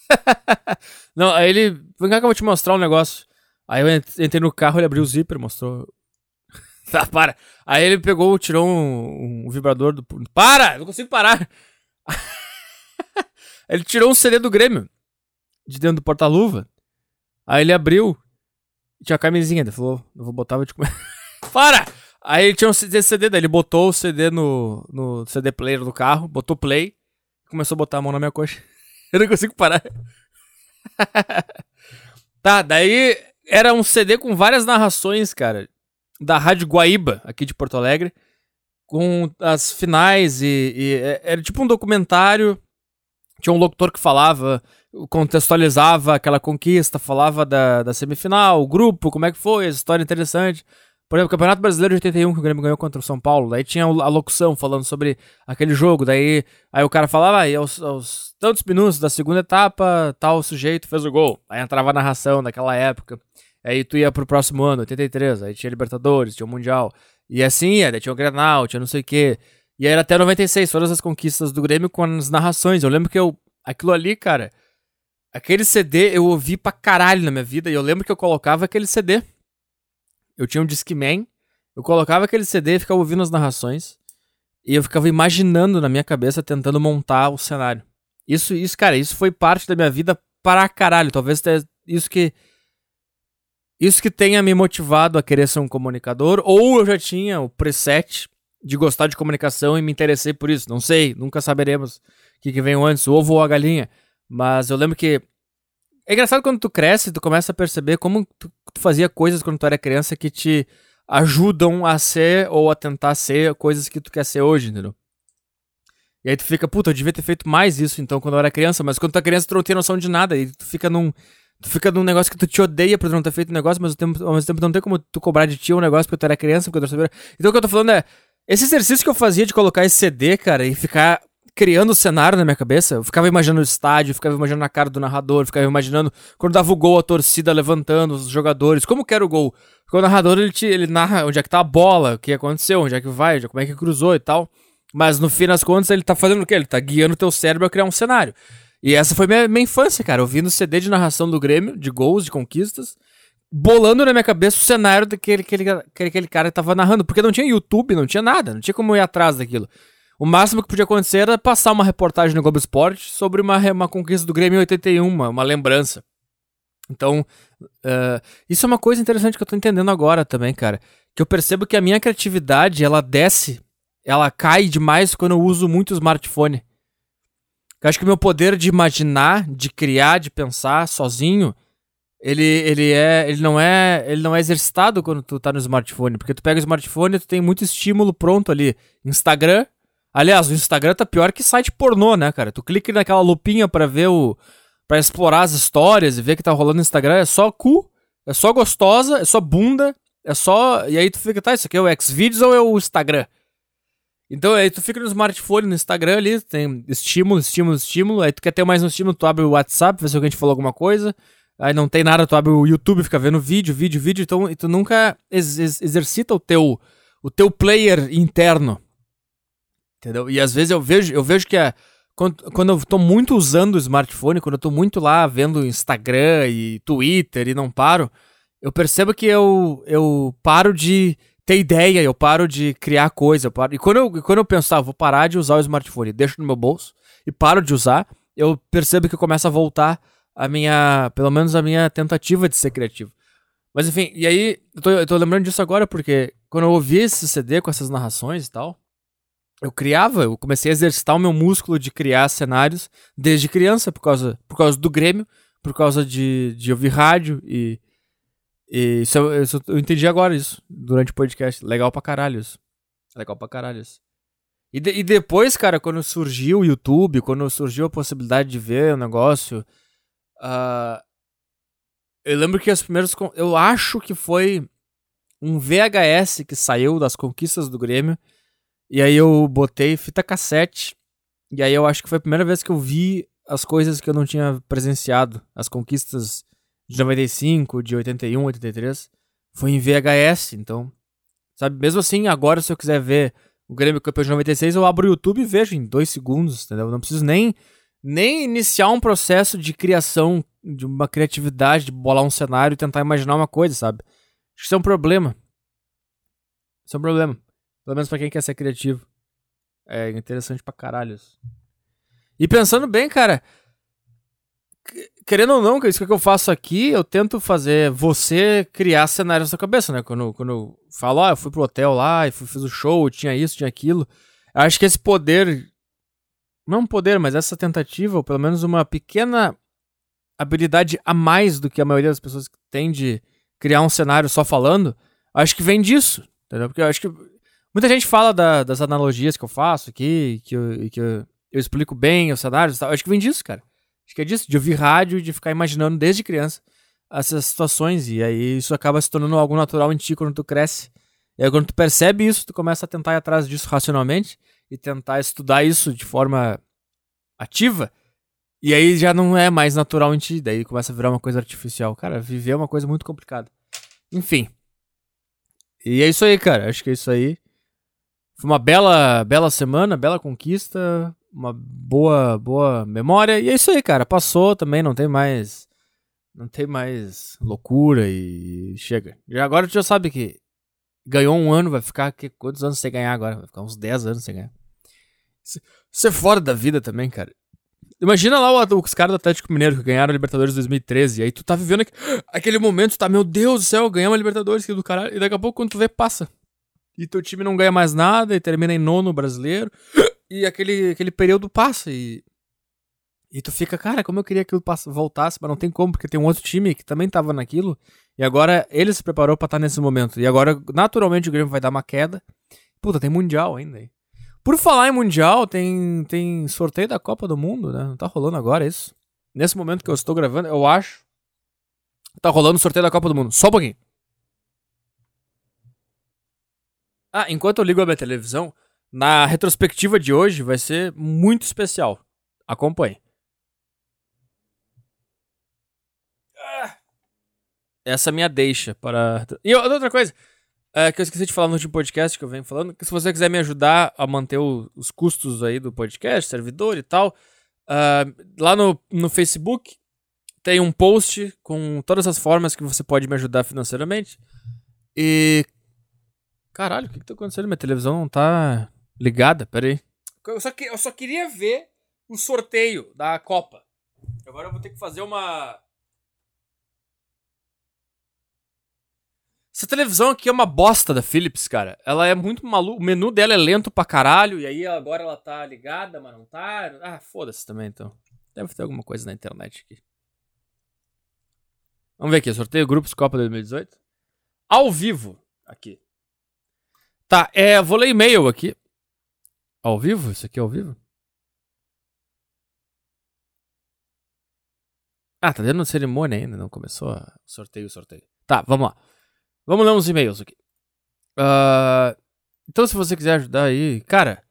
não, aí ele. Vem cá que eu vou te mostrar um negócio. Aí eu entrei no carro, ele abriu o zíper, mostrou. tá, para. Aí ele pegou, tirou um, um vibrador do. Para! Não consigo parar! ele tirou um CD do Grêmio. De dentro do porta-luva. Aí ele abriu. Tinha a camisinha. Ele falou: Não vou botar, vou te comer. para! Aí ele tinha um CD, daí ele botou o CD no, no CD player do carro, botou play, começou a botar a mão na minha coxa. Eu não consigo parar. tá, daí era um CD com várias narrações, cara, da Rádio Guaíba, aqui de Porto Alegre, com as finais e, e é, era tipo um documentário. Tinha um locutor que falava, contextualizava aquela conquista, falava da, da semifinal, o grupo, como é que foi, a história interessante. Por exemplo, o Campeonato Brasileiro de 81 que o Grêmio ganhou contra o São Paulo, daí tinha a locução falando sobre aquele jogo, daí aí o cara falava, ah, aos, aos tantos minutos da segunda etapa, tal sujeito fez o gol. Aí entrava a narração daquela época. Aí tu ia pro próximo ano, 83, aí tinha Libertadores, tinha o Mundial. E assim ia, daí tinha o Grenal, tinha não sei o quê. E aí era até 96, todas as conquistas do Grêmio com as narrações. Eu lembro que eu, aquilo ali, cara, aquele CD eu ouvi pra caralho na minha vida, e eu lembro que eu colocava aquele CD eu tinha um Discman, eu colocava aquele CD e ficava ouvindo as narrações. E eu ficava imaginando na minha cabeça, tentando montar o cenário. Isso, isso, cara, isso foi parte da minha vida para caralho. Talvez isso que. Isso que tenha me motivado a querer ser um comunicador, ou eu já tinha o preset de gostar de comunicação e me interessei por isso. Não sei, nunca saberemos o que, que veio antes, o ovo ou a galinha. Mas eu lembro que é engraçado quando tu cresce, tu começa a perceber como tu, tu fazia coisas quando tu era criança que te ajudam a ser ou a tentar ser coisas que tu quer ser hoje, entendeu? E aí tu fica, puta, eu devia ter feito mais isso então quando eu era criança, mas quando tu é criança tu não tem noção de nada e tu fica num. Tu fica num negócio que tu te odeia por não ter feito um negócio, mas ao, tempo, ao mesmo tempo não tem como tu cobrar de ti um negócio porque tu era criança, porque tu era Então o que eu tô falando é. Esse exercício que eu fazia de colocar esse CD, cara, e ficar criando o cenário na minha cabeça. Eu ficava imaginando o estádio, ficava imaginando a cara do narrador, ficava imaginando quando dava o gol, a torcida levantando, os jogadores, como que era o gol. Porque o narrador ele, te, ele narra onde é que tá a bola, o que aconteceu, onde é que vai, como é que cruzou e tal. Mas no fim das contas ele tá fazendo o quê? Ele tá guiando o teu cérebro a criar um cenário. E essa foi minha, minha infância, cara, ouvindo CD de narração do Grêmio, de gols, de conquistas, bolando na minha cabeça o cenário daquele aquele, aquele cara que tava narrando, porque não tinha YouTube, não tinha nada, não tinha como ir atrás daquilo. O máximo que podia acontecer era passar uma reportagem no Globo Esporte sobre uma, uma conquista do Grêmio em 81, uma, uma lembrança. Então, uh, isso é uma coisa interessante que eu tô entendendo agora também, cara. Que eu percebo que a minha criatividade, ela desce, ela cai demais quando eu uso muito o smartphone. Eu acho que o meu poder de imaginar, de criar, de pensar sozinho, ele, ele é ele não é ele não é exercitado quando tu tá no smartphone, porque tu pega o smartphone e tu tem muito estímulo pronto ali. Instagram, aliás, o Instagram tá pior que site pornô, né, cara? Tu clica naquela lupinha para ver o para explorar as histórias e ver que tá rolando no Instagram, é só cu, é só gostosa, é só bunda, é só e aí tu fica, tá, isso aqui é o Xvideos ou é o Instagram? Então aí tu fica no smartphone, no Instagram ali, tem estímulo, estímulo, estímulo. Aí tu quer ter mais um estímulo, tu abre o WhatsApp, vê se alguém te falou alguma coisa. Aí não tem nada, tu abre o YouTube, fica vendo vídeo, vídeo, vídeo. Então e tu nunca ex ex exercita o teu, o teu player interno. Entendeu? E às vezes eu vejo, eu vejo que é, quando, quando eu tô muito usando o smartphone, quando eu tô muito lá vendo Instagram e Twitter e não paro, eu percebo que eu, eu paro de ter ideia, eu paro de criar coisa. Eu paro... E quando eu, quando eu penso, ah, vou parar de usar o smartphone, deixo no meu bolso e paro de usar, eu percebo que começa a voltar a minha, pelo menos a minha tentativa de ser criativo. Mas enfim, e aí, eu tô, eu tô lembrando disso agora porque quando eu ouvi esse CD com essas narrações e tal, eu criava, eu comecei a exercitar o meu músculo de criar cenários desde criança, por causa, por causa do Grêmio, por causa de, de ouvir rádio e e isso, eu, isso, eu entendi agora isso, durante o podcast. Legal pra caralho isso. Legal pra caralho isso. E, de, e depois, cara, quando surgiu o YouTube, quando surgiu a possibilidade de ver o negócio, uh, eu lembro que as primeiras. Eu acho que foi um VHS que saiu das conquistas do Grêmio. E aí eu botei fita cassete. E aí eu acho que foi a primeira vez que eu vi as coisas que eu não tinha presenciado. As conquistas de 95, de 81, 83, foi em VHS, então. Sabe, mesmo assim, agora se eu quiser ver o Grêmio campeão de 96, eu abro o YouTube e vejo em dois segundos, entendeu? Não preciso nem, nem iniciar um processo de criação, de uma criatividade, de bolar um cenário e tentar imaginar uma coisa, sabe? Acho que isso é um problema. Isso é um problema. Pelo menos pra quem quer ser criativo. É interessante pra caralho isso. E pensando bem, cara, querendo ou não, isso que eu faço aqui, eu tento fazer você criar cenários na sua cabeça, né? Quando, quando eu falo, ah, eu fui pro hotel lá e fiz o show, tinha isso, tinha aquilo. Eu acho que esse poder, não um poder, mas essa tentativa, ou pelo menos uma pequena habilidade a mais do que a maioria das pessoas tem de criar um cenário só falando, acho que vem disso, entendeu? Porque eu acho que muita gente fala da, das analogias que eu faço aqui, que eu, que eu, eu explico bem os cenários e tal. Eu acho que vem disso, cara. Acho que é disso, de ouvir rádio e de ficar imaginando desde criança essas situações. E aí isso acaba se tornando algo natural em ti quando tu cresce. E aí quando tu percebe isso, tu começa a tentar ir atrás disso racionalmente e tentar estudar isso de forma ativa. E aí já não é mais natural em ti, daí começa a virar uma coisa artificial. Cara, viver é uma coisa muito complicada. Enfim. E é isso aí, cara. Acho que é isso aí. Foi uma bela, bela semana, bela conquista uma boa, boa memória. E é isso aí, cara. Passou também, não tem mais. Não tem mais loucura e chega. Já agora tu já sabe que ganhou um ano, vai ficar. Que, quantos anos você ganhar agora? Vai ficar uns 10 anos sem ganhar. Você é fora da vida também, cara. Imagina lá os caras do Atlético Mineiro que ganharam a Libertadores 2013. E aí tu tá vivendo aquele momento, tá, meu Deus do céu, ganhamos a Libertadores, que do caralho. E daqui a pouco, quando tu vê, passa. E teu time não ganha mais nada e termina em nono brasileiro. E aquele, aquele período passa e. E tu fica, cara, como eu queria que aquilo voltasse, mas não tem como, porque tem um outro time que também tava naquilo. E agora ele se preparou para estar tá nesse momento. E agora, naturalmente, o Grêmio vai dar uma queda. Puta, tem Mundial ainda aí. Por falar em Mundial, tem, tem sorteio da Copa do Mundo, né? Não tá rolando agora isso. Nesse momento que eu estou gravando, eu acho. Tá rolando o sorteio da Copa do Mundo. Só um pouquinho. Ah, enquanto eu ligo a minha televisão, Na retrospectiva de hoje vai ser muito especial. Acompanhe. Essa é minha deixa para. E outra coisa, é, que eu esqueci de falar no último podcast que eu venho falando, que se você quiser me ajudar a manter o, os custos aí do podcast, servidor e tal, uh, lá no, no Facebook tem um post com todas as formas que você pode me ajudar financeiramente. E. Caralho, o que, que tá acontecendo? Minha televisão não tá ligada, peraí. Eu só, que, eu só queria ver o sorteio da Copa. Agora eu vou ter que fazer uma. Essa televisão aqui é uma bosta da Philips, cara. Ela é muito maluca. O menu dela é lento pra caralho. E aí agora ela tá ligada, mas não tá. Ah, foda-se também então. Deve ter alguma coisa na internet aqui. Vamos ver aqui. Sorteio Grupos Copa 2018. Ao vivo. Aqui. Tá, é. Vou ler e-mail aqui. Ao vivo? Isso aqui é ao vivo? Ah, tá dando cerimônia ainda. Não começou sorteio, sorteio. Tá, vamos lá. Vamos ler uns e-mails aqui. Uh, então, se você quiser ajudar aí, cara.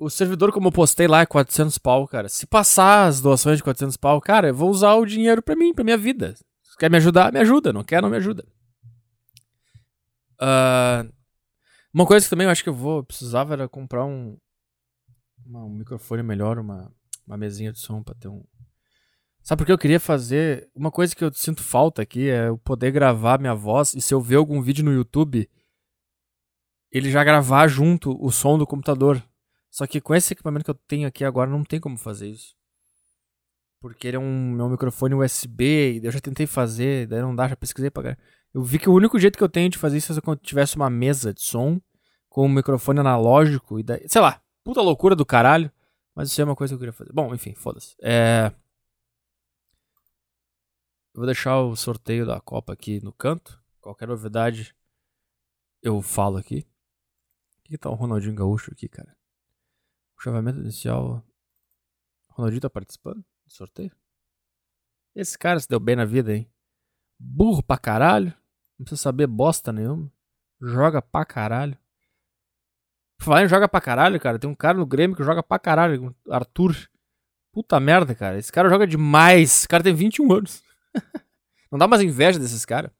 O servidor, como eu postei lá, é 400 pau, cara. Se passar as doações de 400 pau, cara, eu vou usar o dinheiro pra mim, pra minha vida. Se quer me ajudar, me ajuda. Não quer, não me ajuda. Uh, uma coisa que também eu acho que eu vou precisava era comprar um, uma, um microfone melhor, uma, uma mesinha de som pra ter um, Sabe por que eu queria fazer? Uma coisa que eu sinto falta aqui é eu poder gravar minha voz e se eu ver algum vídeo no YouTube, ele já gravar junto o som do computador. Só que com esse equipamento que eu tenho aqui agora não tem como fazer isso. Porque ele é um, é um microfone USB, eu já tentei fazer, daí não dá, já pesquisei pra Eu vi que o único jeito que eu tenho de fazer isso é eu tivesse uma mesa de som com um microfone analógico e daí, sei lá, puta loucura do caralho, mas isso é uma coisa que eu queria fazer. Bom, enfim, foda-se. É eu vou deixar o sorteio da Copa aqui no canto. Qualquer novidade eu falo aqui. O que tá o Ronaldinho Gaúcho aqui, cara? O chaveamento inicial. O Ronaldinho tá participando do sorteio? Esse cara se deu bem na vida, hein? Burro pra caralho. Não precisa saber bosta nenhuma. Joga pra caralho. Falar em joga pra caralho, cara. Tem um cara no Grêmio que joga pra caralho. Arthur. Puta merda, cara. Esse cara joga demais. Esse cara tem 21 anos. Não dá mais inveja desses caras.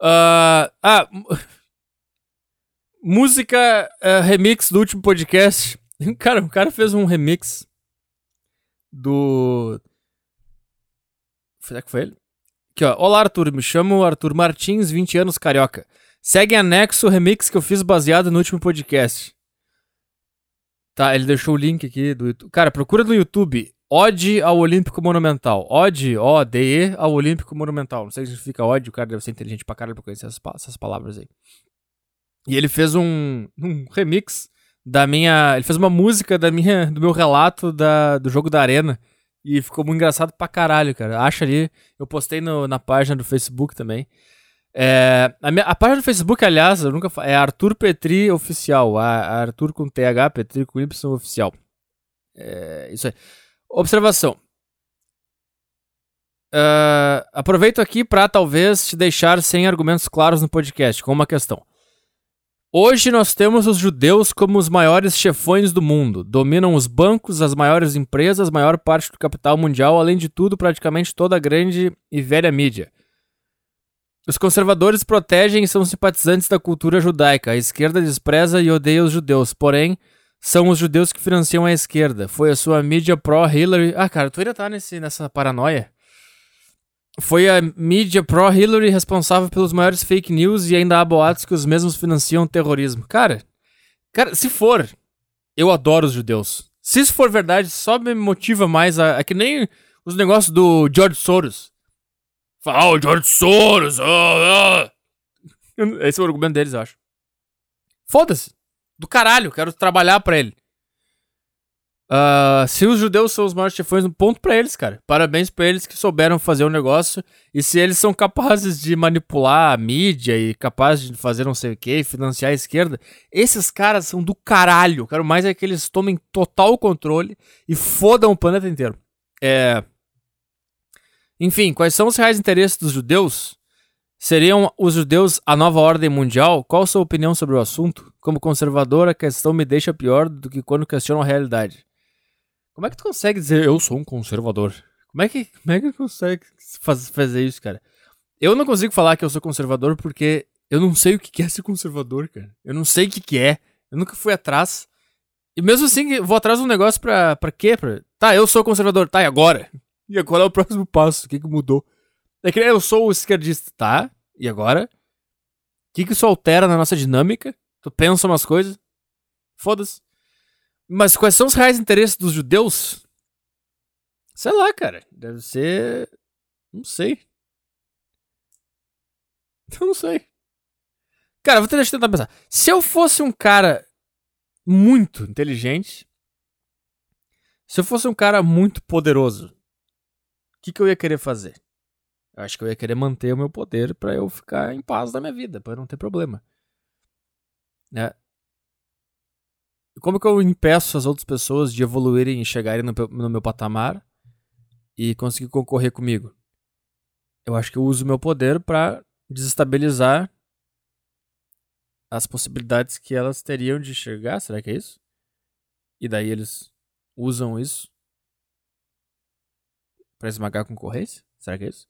Uh, ah, música uh, remix do último podcast. Cara, o cara fez um remix do. Será que foi ele? Aqui, ó. Olá, Arthur. Me chamo Arthur Martins, 20 anos, carioca. Segue anexo o remix que eu fiz baseado no último podcast. Tá, ele deixou o link aqui do YouTube. Cara, procura no YouTube Ode ao Olímpico Monumental. Ode, O-D-E, ao Olímpico Monumental. Não sei o que significa ode, o cara deve ser inteligente pra caralho pra conhecer essas, essas palavras aí. E ele fez um, um, remix da minha. Ele fez uma música da minha, do meu relato da, do jogo da Arena. E ficou muito engraçado pra caralho, cara. Acha ali. Eu postei no, na página do Facebook também. É, a, minha, a, página do Facebook, aliás, eu nunca é Arthur Petri Oficial. A, a Arthur com TH, Petri com Y Oficial. É, isso aí. Observação. Uh, aproveito aqui para talvez te deixar sem argumentos claros no podcast, com uma questão. Hoje nós temos os judeus como os maiores chefões do mundo. Dominam os bancos, as maiores empresas, maior parte do capital mundial, além de tudo, praticamente toda a grande e velha mídia. Os conservadores protegem e são simpatizantes da cultura judaica. A esquerda despreza e odeia os judeus, porém, são os judeus que financiam a esquerda. Foi a sua mídia pró-Hillary. Ah, cara, tu ainda tá nesse, nessa paranoia? Foi a mídia pró-Hillary responsável pelos maiores fake news e ainda há boatos que os mesmos financiam terrorismo. Cara, cara, se for, eu adoro os judeus. Se isso for verdade, só me motiva mais a. É que nem os negócios do George Soros. Fala, oh, George Soros! Oh, oh. Esse é o argumento deles, eu acho. Foda-se do caralho, quero trabalhar para ele. Uh, se os judeus são os maiores chefões, um ponto para eles, cara. Parabéns para eles que souberam fazer o um negócio. E se eles são capazes de manipular a mídia e capazes de fazer não sei o que, financiar a esquerda, esses caras são do caralho. Quero mais é que eles tomem total controle e fodam o planeta inteiro. É... Enfim, quais são os reais interesses dos judeus? Seriam os judeus a nova ordem mundial? Qual a sua opinião sobre o assunto? Como conservador, a questão me deixa pior do que quando questiono a realidade. Como é que tu consegue dizer eu sou um conservador? Como é que, como é que tu consegue faz, fazer isso, cara? Eu não consigo falar que eu sou conservador porque eu não sei o que é ser conservador, cara. Eu não sei o que é. Eu nunca fui atrás. E mesmo assim, vou atrás de um negócio pra, pra quê? Pra... Tá, eu sou conservador. Tá, e agora? E agora é o próximo passo? O que que mudou? É que eu sou esquerdista, tá? E agora? O que que isso altera na nossa dinâmica? Tu pensa umas coisas? Foda-se. Mas quais são os reais interesses dos judeus? Sei lá, cara. Deve ser. Não sei. Não sei. Cara, vou tentar pensar. Se eu fosse um cara muito inteligente, se eu fosse um cara muito poderoso, o que, que eu ia querer fazer? Eu acho que eu ia querer manter o meu poder para eu ficar em paz na minha vida, para não ter problema. Né? Como que eu impeço as outras pessoas de evoluírem e chegarem no, no meu patamar e conseguir concorrer comigo? Eu acho que eu uso o meu poder para desestabilizar as possibilidades que elas teriam de chegar, será que é isso? E daí eles usam isso para esmagar a concorrência? Será que é isso?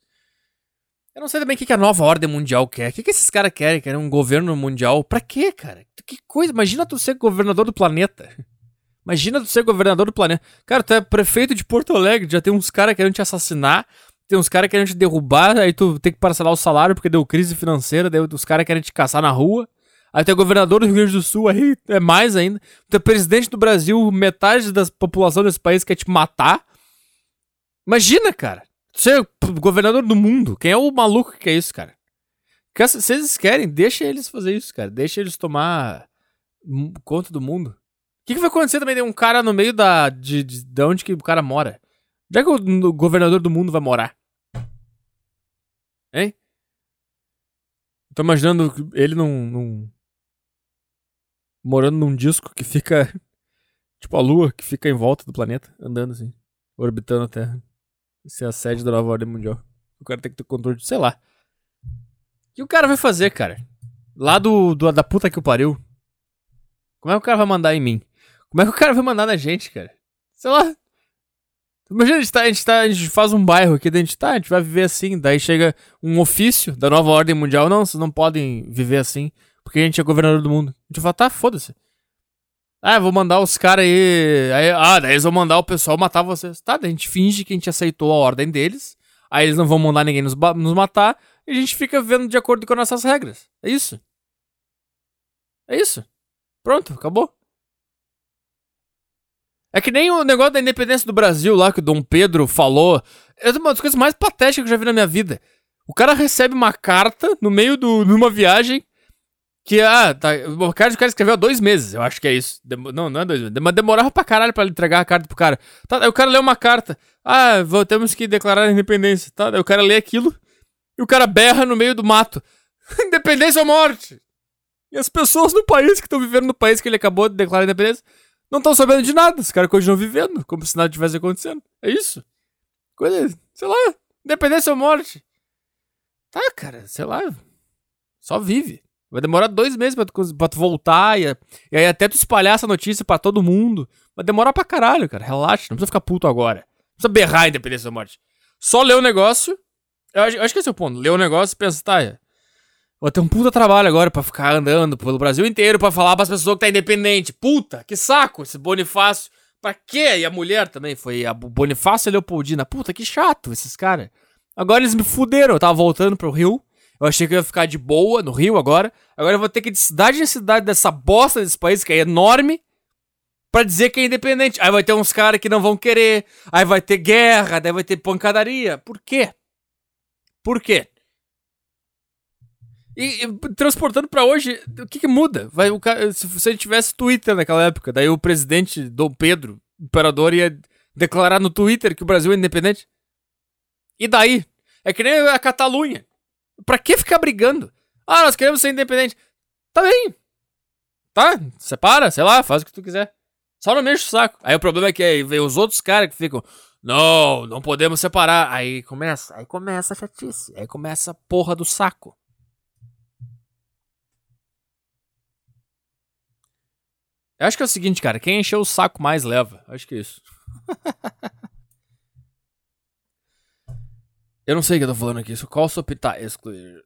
Eu não sei também o que a nova ordem mundial quer. O que, esses caras querem? Querem um governo mundial? Pra quê, cara? Que coisa? Imagina tu ser governador do planeta. Imagina tu ser governador do planeta. Cara, tu é prefeito de Porto Alegre, já tem uns caras querendo te assassinar, tem uns caras querendo te derrubar, aí tu tem que parcelar o salário porque deu crise financeira, daí os caras querem te caçar na rua. Aí tem o governador do Rio Grande do Sul, aí é mais ainda. Tem o presidente do Brasil, metade da população desse país quer te matar. Imagina, cara. Ser governador do mundo. Quem é o maluco que é isso, cara? Se eles querem, deixa eles fazer isso, cara. Deixa eles tomar conta do mundo. O que, que vai acontecer também? Tem um cara no meio da. De, de, de onde que o cara mora. Onde é que o, o governador do mundo vai morar? Hein? Tô imaginando ele num, num, morando num disco que fica. Tipo a Lua, que fica em volta do planeta, andando assim, orbitando a Terra. Isso é a sede da nova ordem mundial. O cara tem que ter controle de. sei lá. O que o cara vai fazer, cara? Lá do, do da puta que o pariu. Como é que o cara vai mandar em mim? Como é que o cara vai mandar na gente, cara? Sei lá. Imagina, a gente, tá, a, gente tá, a gente faz um bairro aqui, a gente tá, a gente vai viver assim. Daí chega um ofício da nova ordem mundial. Não, vocês não podem viver assim. Porque a gente é governador do mundo. A gente fala, tá, foda-se. Ah, vou mandar os caras aí, aí. Ah, daí eles vão mandar o pessoal matar vocês. Tá, daí a gente finge que a gente aceitou a ordem deles. Aí eles não vão mandar ninguém nos, nos matar. E a gente fica vendo de acordo com nossas regras. É isso. É isso. Pronto, acabou. É que nem o negócio da independência do Brasil lá que o Dom Pedro falou. É uma das coisas mais patéticas que eu já vi na minha vida. O cara recebe uma carta no meio de uma viagem que, ah, tá. O cara, o cara escreveu há dois meses, eu acho que é isso. Dem não, não é dois meses. Mas demorava pra caralho pra entregar a carta pro cara. Tá, aí o cara lê uma carta. Ah, vou, temos que declarar a independência. Tá, aí o cara lê aquilo e o cara berra no meio do mato. independência ou morte? E as pessoas no país que estão vivendo no país que ele acabou de declarar a independência não estão sabendo de nada. Os caras continuam vivendo como se nada tivesse acontecendo. É isso. Coisa, sei lá, independência ou morte. Tá, cara, sei lá. Só vive. Vai demorar dois meses pra tu, pra tu voltar e, e, aí até tu espalhar essa notícia pra todo mundo. Vai demorar pra caralho, cara. Relaxa, não precisa ficar puto agora. Não precisa berrar a independência da morte. Só ler o negócio. Eu acho, eu acho que esse é o ponto. Ler o negócio e pensar, tá, vou ter um puta trabalho agora pra ficar andando pelo Brasil inteiro pra falar pras pessoas que tá independente. Puta, que saco esse Bonifácio. Pra quê? E a mulher também foi a Bonifácio e a Leopoldina. Puta, que chato esses caras. Agora eles me fuderam. Eu tava voltando pro Rio. Eu achei que eu ia ficar de boa no Rio agora. Agora eu vou ter que ir de cidade em cidade dessa bosta desse país que é enorme para dizer que é independente. Aí vai ter uns caras que não vão querer. Aí vai ter guerra, daí vai ter pancadaria. Por quê? Por quê? E, e transportando para hoje, o que, que muda? Vai, o se você tivesse Twitter naquela época, daí o presidente Dom Pedro, imperador, ia declarar no Twitter que o Brasil é independente. E daí? É que nem a Catalunha. Pra que ficar brigando? Ah, nós queremos ser independente. Tá bem. Tá, separa, sei lá, faz o que tu quiser. Só não mexe o saco. Aí o problema é que aí vem os outros caras que ficam. Não, não podemos separar. Aí começa, aí começa a chatice. Aí começa a porra do saco. Eu acho que é o seguinte, cara. Quem encher o saco mais leva. Acho que é isso. eu não sei o que eu tô falando aqui. Qual sua pita excluir.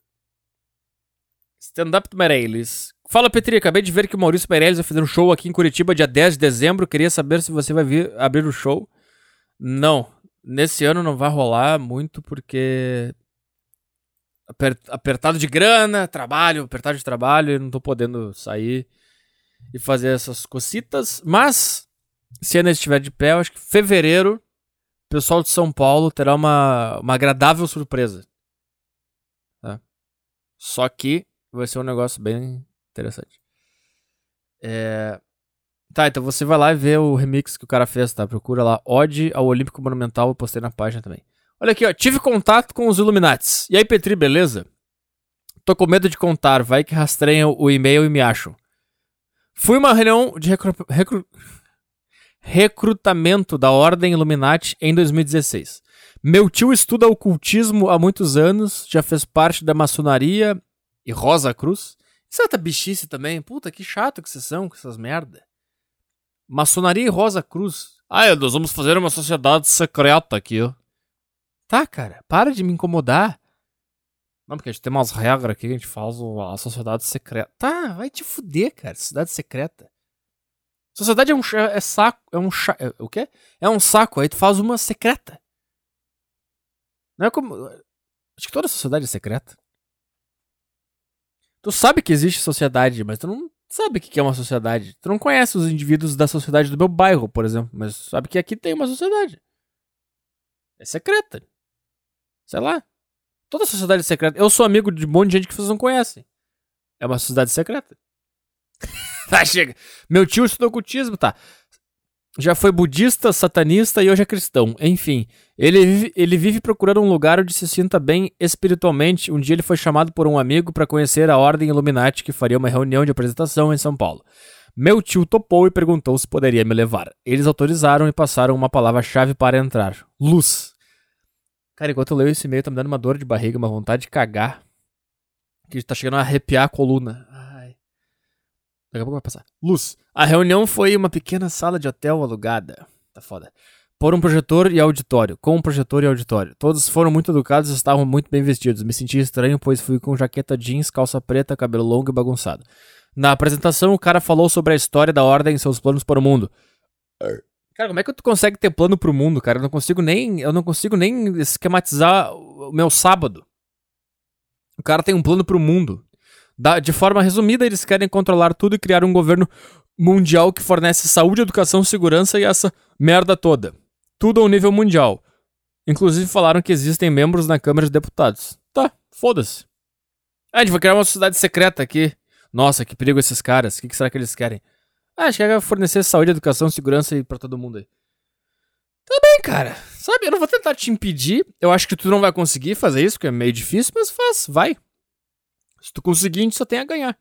Stand-up Meirelles. Fala, Petri. Acabei de ver que o Maurício Meirelles vai fazer um show aqui em Curitiba dia 10 de dezembro. Queria saber se você vai vir abrir o show. Não. Nesse ano não vai rolar muito porque. Apertado de grana, trabalho, apertado de trabalho, e não tô podendo sair e fazer essas cocitas. Mas, se ainda estiver de pé, eu acho que fevereiro, o pessoal de São Paulo terá uma, uma agradável surpresa. Tá? Só que vai ser um negócio bem interessante. É... Tá, então você vai lá e vê o remix que o cara fez, tá? Procura lá, Ode ao Olímpico Monumental, eu postei na página também. Olha aqui, ó, tive contato com os Illuminates. E aí, Petri, beleza? Tô com medo de contar, vai que rastreiam o e-mail e me acham. Fui uma reunião de recru... Recru... recrutamento da Ordem Illuminati em 2016. Meu tio estuda ocultismo há muitos anos, já fez parte da maçonaria e Rosa Cruz. Isso é bichice também. Puta, que chato que vocês são com essas merda. Maçonaria e Rosa Cruz. Ah, nós vamos fazer uma sociedade secreta aqui, ó. Tá, cara, para de me incomodar. Não, porque a gente tem umas regras aqui que a gente faz a sociedade secreta. Tá, vai te fuder, cara. Sociedade secreta. Sociedade é um é saco, é um é, o quê? É um saco, aí tu faz uma secreta. Não é como acho que toda sociedade é secreta. Tu sabe que existe sociedade, mas tu não sabe o que é uma sociedade. Tu não conhece os indivíduos da sociedade do meu bairro, por exemplo, mas sabe que aqui tem uma sociedade. É secreta. Sei lá. Toda sociedade secreta. Eu sou amigo de um monte de gente que vocês não conhecem. É uma sociedade secreta. tá, chega. Meu tio estudou ocultismo, tá. Já foi budista, satanista e hoje é cristão. Enfim, ele vive, ele vive procurando um lugar onde se sinta bem espiritualmente. Um dia ele foi chamado por um amigo para conhecer a Ordem Illuminati que faria uma reunião de apresentação em São Paulo. Meu tio topou e perguntou se poderia me levar. Eles autorizaram e passaram uma palavra-chave para entrar: luz. Cara, enquanto eu leio esse e-mail, tá me dando uma dor de barriga, uma vontade de cagar. Que tá chegando a arrepiar a coluna. Daqui a pouco vai passar. Luz. A reunião foi uma pequena sala de hotel alugada. Tá foda. Por um projetor e auditório. Com um projetor e auditório. Todos foram muito educados e estavam muito bem vestidos. Me senti estranho, pois fui com jaqueta jeans, calça preta, cabelo longo e bagunçado. Na apresentação, o cara falou sobre a história da ordem e seus planos para o mundo. Cara, como é que tu consegue ter plano pro mundo, cara? Eu não consigo nem, eu não consigo nem esquematizar o meu sábado. O cara tem um plano pro mundo. Da, de forma resumida, eles querem controlar tudo e criar um governo mundial que fornece saúde, educação, segurança e essa merda toda. Tudo ao nível mundial. Inclusive falaram que existem membros na Câmara de Deputados. Tá, foda-se. Ah, a gente vai criar uma sociedade secreta aqui. Nossa, que perigo esses caras. O que, que será que eles querem? Ah, acho que é fornecer saúde, educação, segurança para todo mundo aí. Tá bem, cara. Sabe, eu não vou tentar te impedir. Eu acho que tu não vai conseguir fazer isso, porque é meio difícil, mas faz, vai. Se tu conseguir, a gente só tem a ganhar.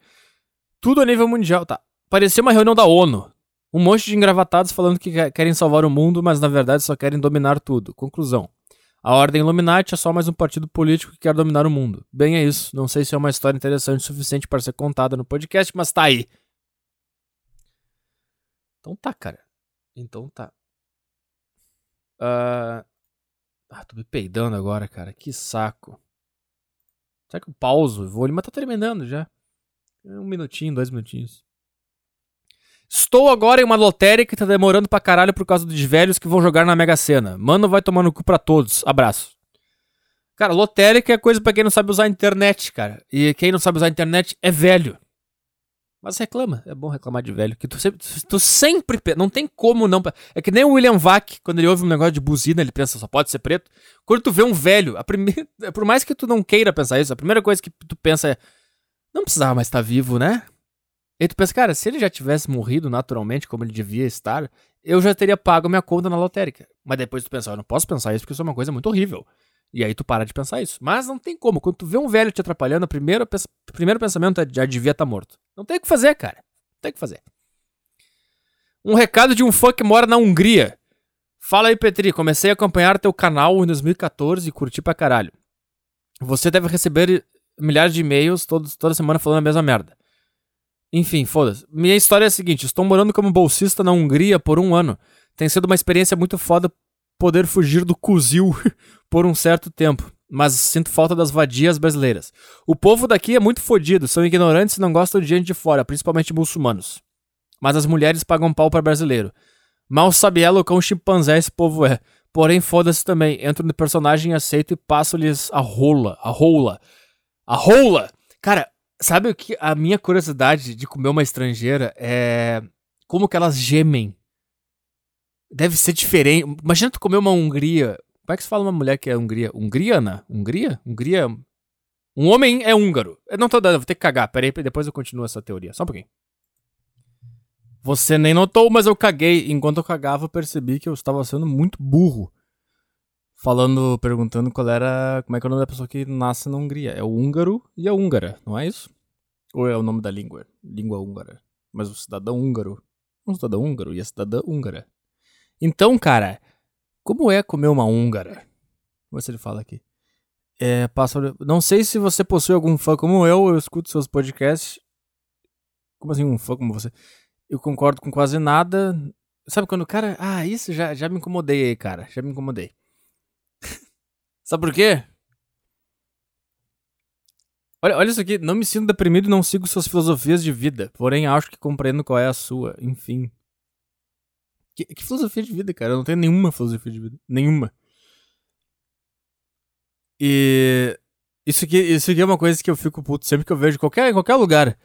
Tudo a nível mundial, tá? Parecia uma reunião da ONU. Um monte de engravatados falando que querem salvar o mundo, mas na verdade só querem dominar tudo. Conclusão. A Ordem Illuminati é só mais um partido político que quer dominar o mundo. Bem, é isso. Não sei se é uma história interessante o suficiente para ser contada no podcast, mas tá aí. Então tá, cara. Então tá. Uh... Ah, tô me peidando agora, cara. Que saco. Será que eu pauso? Vou ali, mas tá terminando já. Um minutinho, dois minutinhos. Estou agora em uma lotérica que tá demorando pra caralho por causa dos velhos que vão jogar na Mega Sena. Mano, vai tomar no cu pra todos. Abraço. Cara, lotérica é coisa pra quem não sabe usar a internet, cara. E quem não sabe usar a internet é velho. Mas reclama, é bom reclamar de velho. Que tu sempre, tu sempre. Não tem como não. É que nem o William Vac, quando ele ouve um negócio de buzina, ele pensa, só pode ser preto. Quando tu vê um velho, a primeira. Por mais que tu não queira pensar isso, a primeira coisa que tu pensa é. Não precisava mais estar vivo, né? E tu pensa, cara, se ele já tivesse morrido naturalmente, como ele devia estar, eu já teria pago minha conta na lotérica. Mas depois tu pensa, eu não posso pensar isso porque isso é uma coisa muito horrível. E aí tu para de pensar isso. Mas não tem como. Quando tu vê um velho te atrapalhando, o primeiro, o primeiro pensamento é já devia estar tá morto. Não tem o que fazer, cara. Não tem o que fazer. Um recado de um fã que mora na Hungria. Fala aí, Petri. Comecei a acompanhar teu canal em 2014 e curti pra caralho. Você deve receber milhares de e-mails toda semana falando a mesma merda. Enfim, foda-se. Minha história é a seguinte: estou morando como bolsista na Hungria por um ano. Tem sido uma experiência muito foda poder fugir do cuzil por um certo tempo. Mas sinto falta das vadias brasileiras. O povo daqui é muito fodido, são ignorantes e não gostam de gente de fora, principalmente muçulmanos. Mas as mulheres pagam pau para brasileiro. Mal sabe ela o quão chimpanzé esse povo é. Porém, foda-se também. Entro no personagem, aceito e passo-lhes a rola. A rola. A rola! Cara, sabe o que? A minha curiosidade de comer uma estrangeira é. Como que elas gemem. Deve ser diferente. Imagina tu comer uma Hungria. Como é que se fala uma mulher que é Hungria? Hungriana? Hungria? Hungria. Um homem é húngaro. Eu não tô dando, vou ter que cagar. Pera aí, depois eu continuo essa teoria. Só um pouquinho. Você nem notou, mas eu caguei. Enquanto eu cagava, eu percebi que eu estava sendo muito burro. Falando, perguntando qual era. Como é que é o nome da pessoa que nasce na Hungria? É o húngaro e a húngara, não é isso? Ou é o nome da língua? Língua húngara. Mas o cidadão húngaro. Um cidadão húngaro e a cidadã húngara. Então, cara, como é comer uma húngara? Ver se ele fala aqui. É, não sei se você possui algum fã como eu, eu escuto seus podcasts. Como assim, um fã como você? Eu concordo com quase nada. Sabe quando o cara. Ah, isso já, já me incomodei aí, cara. Já me incomodei. Sabe por quê? Olha, olha isso aqui. Não me sinto deprimido e não sigo suas filosofias de vida. Porém, acho que compreendo qual é a sua. Enfim. Que, que filosofia de vida, cara? Eu não tenho nenhuma filosofia de vida. Nenhuma. E. Isso aqui, isso aqui é uma coisa que eu fico puto sempre que eu vejo qualquer, em qualquer lugar.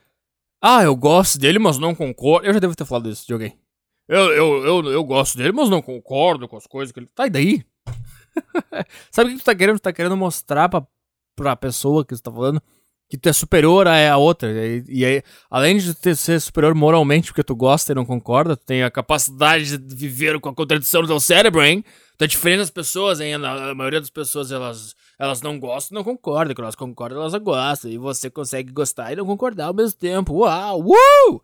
Ah, eu gosto dele, mas não concordo. Eu já devo ter falado isso de alguém. Eu, eu, eu, eu gosto dele, mas não concordo com as coisas que ele. Tá, e daí? Sabe o que tu tá querendo? Tu tá querendo mostrar pra, pra pessoa que você tá falando que tu é superior a, a outra. E, e aí, além de tu ser superior moralmente porque tu gosta e não concorda, tu tem a capacidade de viver com a contradição do teu cérebro, hein? Tu é diferente das pessoas, hein? A, a maioria das pessoas, elas, elas não gostam e não concordam. Quando elas concordam, elas gostam. E você consegue gostar e não concordar ao mesmo tempo. Uau! Uh!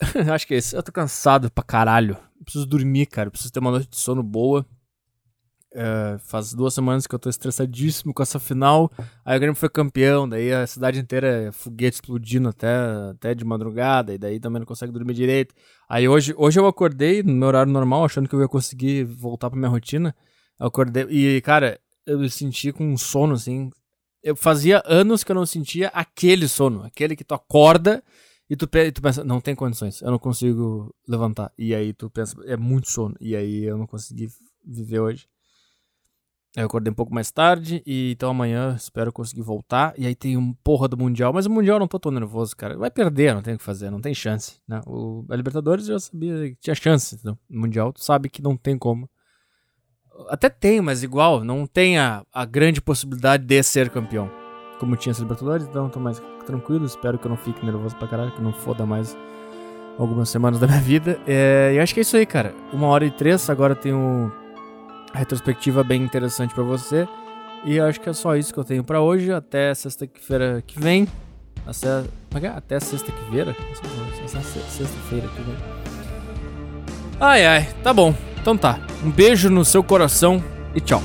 Acho que é isso. Eu tô cansado pra caralho. preciso dormir, cara. preciso ter uma noite de sono boa. É, faz duas semanas que eu tô estressadíssimo com essa final. Aí o Grêmio foi campeão, daí a cidade inteira é foguete explodindo até, até de madrugada, e daí também não consegue dormir direito. Aí hoje, hoje eu acordei no meu horário normal, achando que eu ia conseguir voltar pra minha rotina. Eu acordei, e cara, eu me senti com um sono assim. Eu fazia anos que eu não sentia aquele sono, aquele que tu acorda e tu, e tu pensa, não tem condições, eu não consigo levantar. E aí tu pensa, é muito sono, e aí eu não consegui viver hoje. Eu acordei um pouco mais tarde e então amanhã espero conseguir voltar. E aí tem um porra do Mundial, mas o Mundial eu não tô tão nervoso, cara. Vai perder, não tem o que fazer, não tem chance. Né? O, a Libertadores eu já sabia que tinha chance. No Mundial tu sabe que não tem como. Até tem, mas igual, não tem a, a grande possibilidade de ser campeão. Como tinha essa Libertadores, então tô mais tranquilo. Espero que eu não fique nervoso pra caralho, que não foda mais algumas semanas da minha vida. É, e acho que é isso aí, cara. Uma hora e três, agora tem o retrospectiva bem interessante para você. E acho que é só isso que eu tenho para hoje. Até sexta-feira que vem. Até, é é? sexta-feira? Sexta-feira que vem. Ai ai, tá bom. Então tá. Um beijo no seu coração e tchau.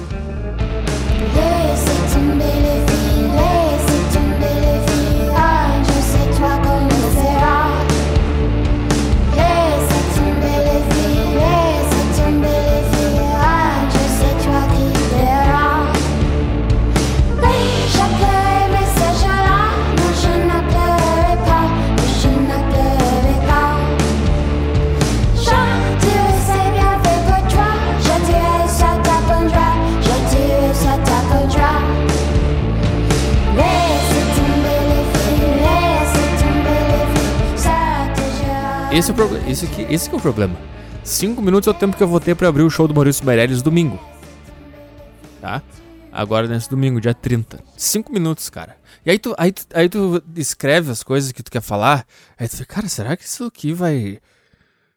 Esse é o problema. Esse, aqui, esse é o problema. Cinco minutos é o tempo que eu vou ter pra abrir o show do Maurício Meirelles domingo. Tá? Agora nesse domingo, dia 30. Cinco minutos, cara. E aí tu, aí, tu, aí tu escreve as coisas que tu quer falar. Aí tu fica, cara, será que isso aqui vai.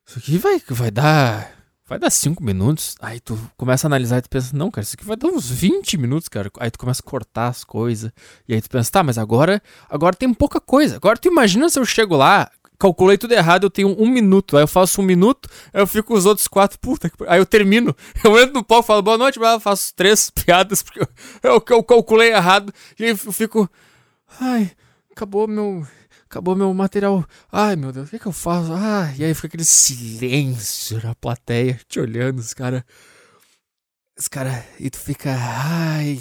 Isso aqui vai, vai dar. Vai dar cinco minutos. Aí tu começa a analisar e tu pensa, não, cara, isso aqui vai dar uns 20 minutos, cara. Aí tu começa a cortar as coisas. E aí tu pensa, tá, mas agora, agora tem pouca coisa. Agora tu imagina se eu chego lá calculei tudo errado, eu tenho um minuto. Aí eu faço um minuto, eu fico com os outros quatro, puta. Aí eu termino. Eu entro no palco, falo boa noite, mas eu faço três piadas porque eu, eu, calculei errado. E eu fico. Ai, acabou meu. acabou meu material. Ai, meu Deus, o que, que eu faço? Ah, e aí fica aquele silêncio na plateia, te olhando, os caras. Os caras. E tu fica. Ai,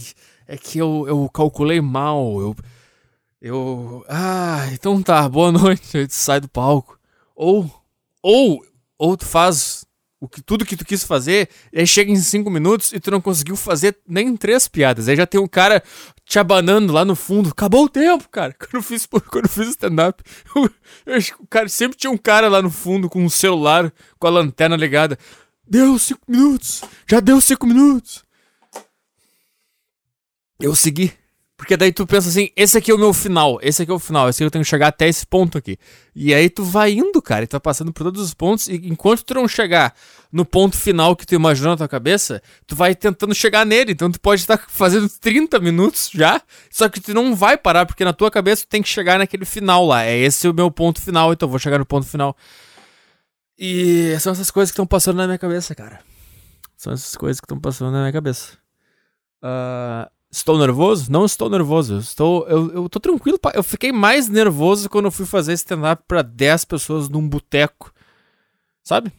é que eu, eu calculei mal. Eu. Eu. Ah, então tá, boa noite. Aí tu sai do palco. Ou. Ou. Ou tu faz o que, tudo que tu quis fazer, e aí chega em cinco minutos e tu não conseguiu fazer nem três piadas. Aí já tem um cara te abanando lá no fundo. Acabou o tempo, cara. Quando eu fiz, eu fiz stand-up, o cara sempre tinha um cara lá no fundo com um celular, com a lanterna ligada. Deu cinco minutos! Já deu cinco minutos! Eu segui. Porque daí tu pensa assim, esse aqui é o meu final, esse aqui é o final, esse aqui eu tenho que chegar até esse ponto aqui. E aí tu vai indo, cara, e tu vai passando por todos os pontos, e enquanto tu não chegar no ponto final que tu imaginou na tua cabeça, tu vai tentando chegar nele. Então tu pode estar fazendo 30 minutos já, só que tu não vai parar, porque na tua cabeça tu tem que chegar naquele final lá. É esse o meu ponto final, então eu vou chegar no ponto final. E são essas coisas que estão passando na minha cabeça, cara. São essas coisas que estão passando na minha cabeça. Uh, Estou nervoso? Não estou nervoso. Estou, eu, eu tô tranquilo. Eu fiquei mais nervoso quando eu fui fazer stand-up pra 10 pessoas num boteco. Sabe?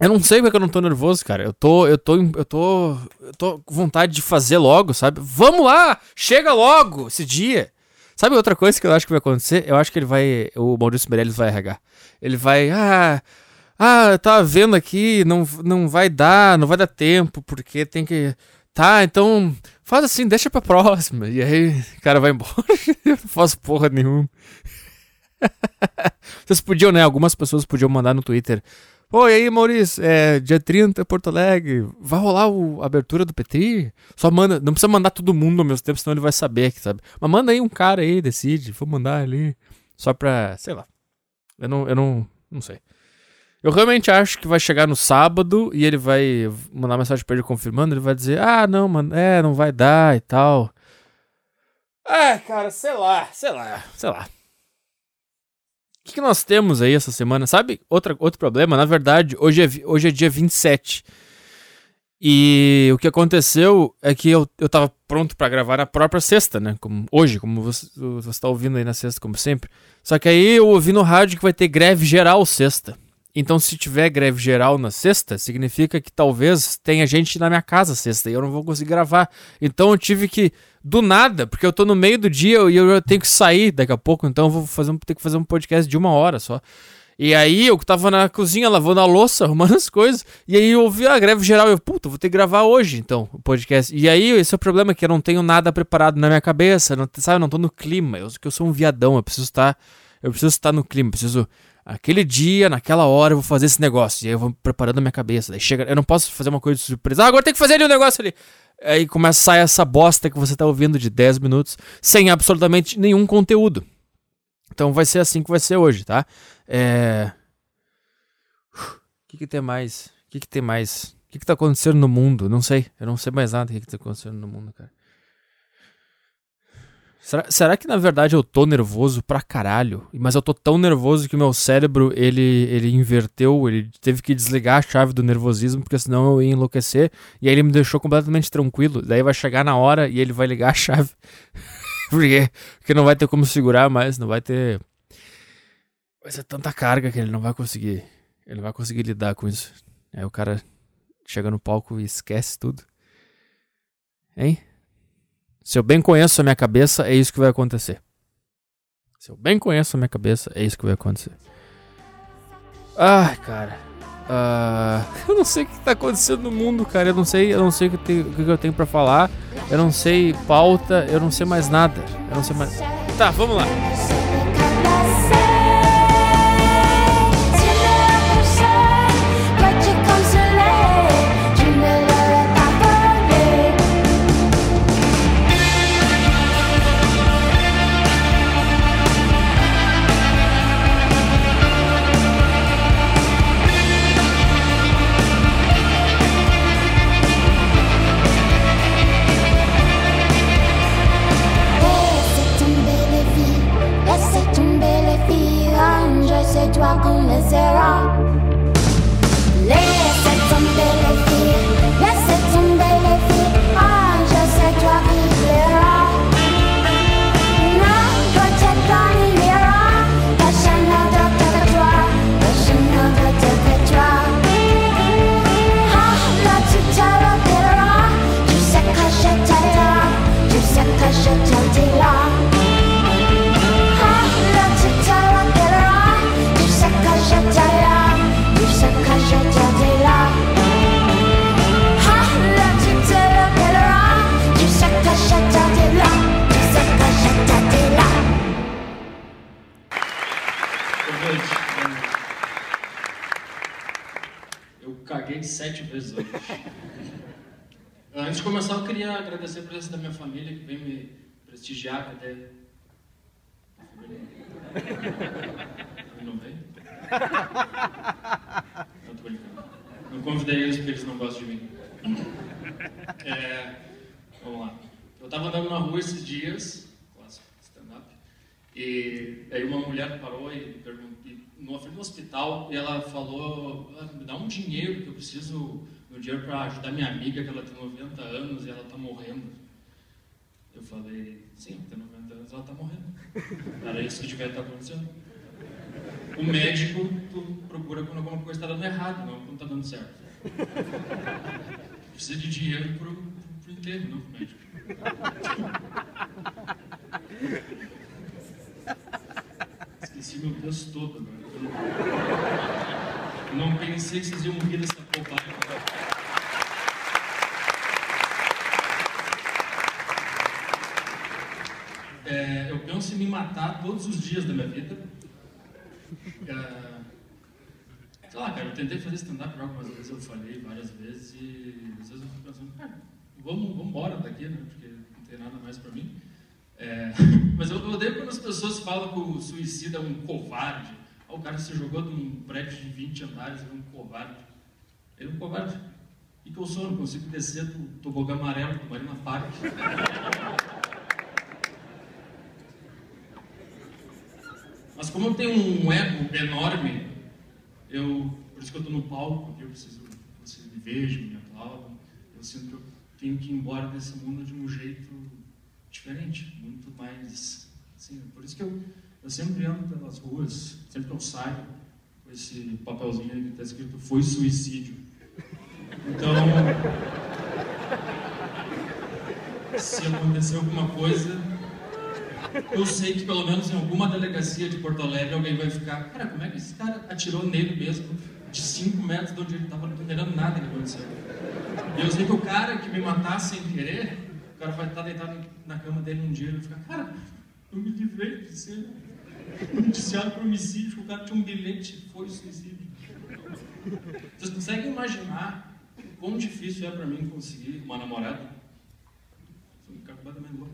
Eu não sei porque eu não tô nervoso, cara. Eu tô, eu tô, eu tô, eu tô com vontade de fazer logo, sabe? Vamos lá! Chega logo esse dia! Sabe outra coisa que eu acho que vai acontecer? Eu acho que ele vai, o Maurício Meirelles vai arregar. Ele vai, ah, ah, eu tava vendo aqui, não, não vai dar, não vai dar tempo, porque tem que Tá, então faz assim, deixa pra próxima. E aí o cara vai embora. eu não faço porra nenhuma. Vocês podiam, né? Algumas pessoas podiam mandar no Twitter. E aí, Maurício, é, dia 30, Porto Alegre, vai rolar o, a abertura do Petri? Só manda, não precisa mandar todo mundo ao mesmo tempo, senão ele vai saber, sabe? Mas manda aí um cara aí, decide, vou mandar ali, só pra, sei lá. Eu não, eu não, não sei. Eu realmente acho que vai chegar no sábado e ele vai mandar mensagem pra ele confirmando. Ele vai dizer: Ah, não, mano, é, não vai dar e tal. Ah, cara, sei lá, sei lá, sei lá. O que, que nós temos aí essa semana? Sabe, outra, outro problema? Na verdade, hoje é, hoje é dia 27. E o que aconteceu é que eu, eu tava pronto para gravar na própria sexta, né? Como, hoje, como você, você tá ouvindo aí na sexta, como sempre. Só que aí eu ouvi no rádio que vai ter greve geral sexta. Então, se tiver greve geral na sexta, significa que talvez tenha gente na minha casa sexta e eu não vou conseguir gravar. Então, eu tive que, do nada, porque eu tô no meio do dia e eu, eu tenho que sair daqui a pouco, então eu vou fazer um, ter que fazer um podcast de uma hora só. E aí, eu tava na cozinha lavando a louça, arrumando as coisas, e aí eu ouvi a greve geral. Eu, puta, vou ter que gravar hoje, então, o podcast. E aí, esse é o problema, que eu não tenho nada preparado na minha cabeça, não, sabe? Eu não tô no clima. Eu, eu sou um viadão, eu preciso estar. Eu preciso estar no clima, preciso aquele dia, naquela hora eu vou fazer esse negócio. E aí eu vou preparando a minha cabeça. Daí chega, eu não posso fazer uma coisa de surpresa. Ah, agora tem que fazer ali um negócio ali. Aí começa a sair essa bosta que você tá ouvindo de 10 minutos sem absolutamente nenhum conteúdo. Então vai ser assim que vai ser hoje, tá? É. O que, que tem mais? O que, que tem mais? O que, que tá acontecendo no mundo? Não sei. Eu não sei mais nada do que, que tá acontecendo no mundo, cara. Será, será que na verdade eu tô nervoso pra caralho? Mas eu tô tão nervoso que o meu cérebro ele, ele inverteu, ele teve que desligar a chave do nervosismo, porque senão eu ia enlouquecer. E aí ele me deixou completamente tranquilo. Daí vai chegar na hora e ele vai ligar a chave. porque, porque não vai ter como segurar mais, não vai ter. Vai ser tanta carga que ele não vai conseguir. Ele não vai conseguir lidar com isso. Aí o cara chega no palco e esquece tudo. Hein? Se eu bem conheço a minha cabeça, é isso que vai acontecer. Se eu bem conheço a minha cabeça, é isso que vai acontecer. Ai, cara. Uh, eu não sei o que está acontecendo no mundo, cara. Eu não sei, eu não sei o que, tenho, o que eu tenho para falar. Eu não sei pauta, eu não sei mais nada. Eu não sei mais. Tá, vamos lá. Sete vezes hoje. Antes de começar, eu queria agradecer a presença da minha família que veio me prestigiar, até. Não veio? Não brincando. Não convidei eles porque eles não gostam de mim. É, vamos lá. Eu estava andando na rua esses dias, quase stand-up, e aí uma mulher parou e perguntou, no hospital, ela falou: ah, me dá um dinheiro que eu preciso, um dinheiro para ajudar minha amiga, que ela tem 90 anos e ela está morrendo. Eu falei: sim, tem 90 anos, ela está morrendo. Era isso que estar acontecendo. O médico procura quando alguma coisa está dando errado, não quando está dando certo. Precisa de dinheiro para o enterro, não para o médico. Esqueci meu texto todo agora. Não pensei que vocês iam rir dessa bobagem. É, eu penso em me matar todos os dias da minha vida. É, sei lá, cara, eu tentei fazer stand-up algumas vezes, eu falei várias vezes e às vezes eu fico pensando, cara, vamos, vamos embora daqui, né? Porque não tem nada mais pra mim. É, mas eu odeio quando as pessoas falam que o suicida é um covarde. O cara se jogou de um prédio de 20 andares, ele é um covarde. Ele é um covarde. E que eu sou, não consigo descer do tobogã amarelo do Marina Park. Mas como eu tenho um ego enorme, eu, por isso que eu estou no palco, eu preciso que vocês me vejam, me aplaudam. Eu sinto que eu tenho que ir embora desse mundo de um jeito diferente, muito mais. Assim, por isso que eu, eu sempre ando pelas ruas, sempre que eu saio, com esse papelzinho que está escrito foi suicídio. Então, se acontecer alguma coisa, eu sei que pelo menos em alguma delegacia de Porto Alegre alguém vai ficar, cara, como é que esse cara atirou nele mesmo, de 5 metros de onde ele estava, não entendendo nada que aconteceu. E eu sei que o cara que me matar sem querer, o cara vai estar deitado na cama dele um dia e vai ficar, cara, eu me livrei de ser noticiado por homicídio, o cara tinha um bilhete, foi suicídio. Vocês conseguem imaginar quão difícil é para mim conseguir uma namorada?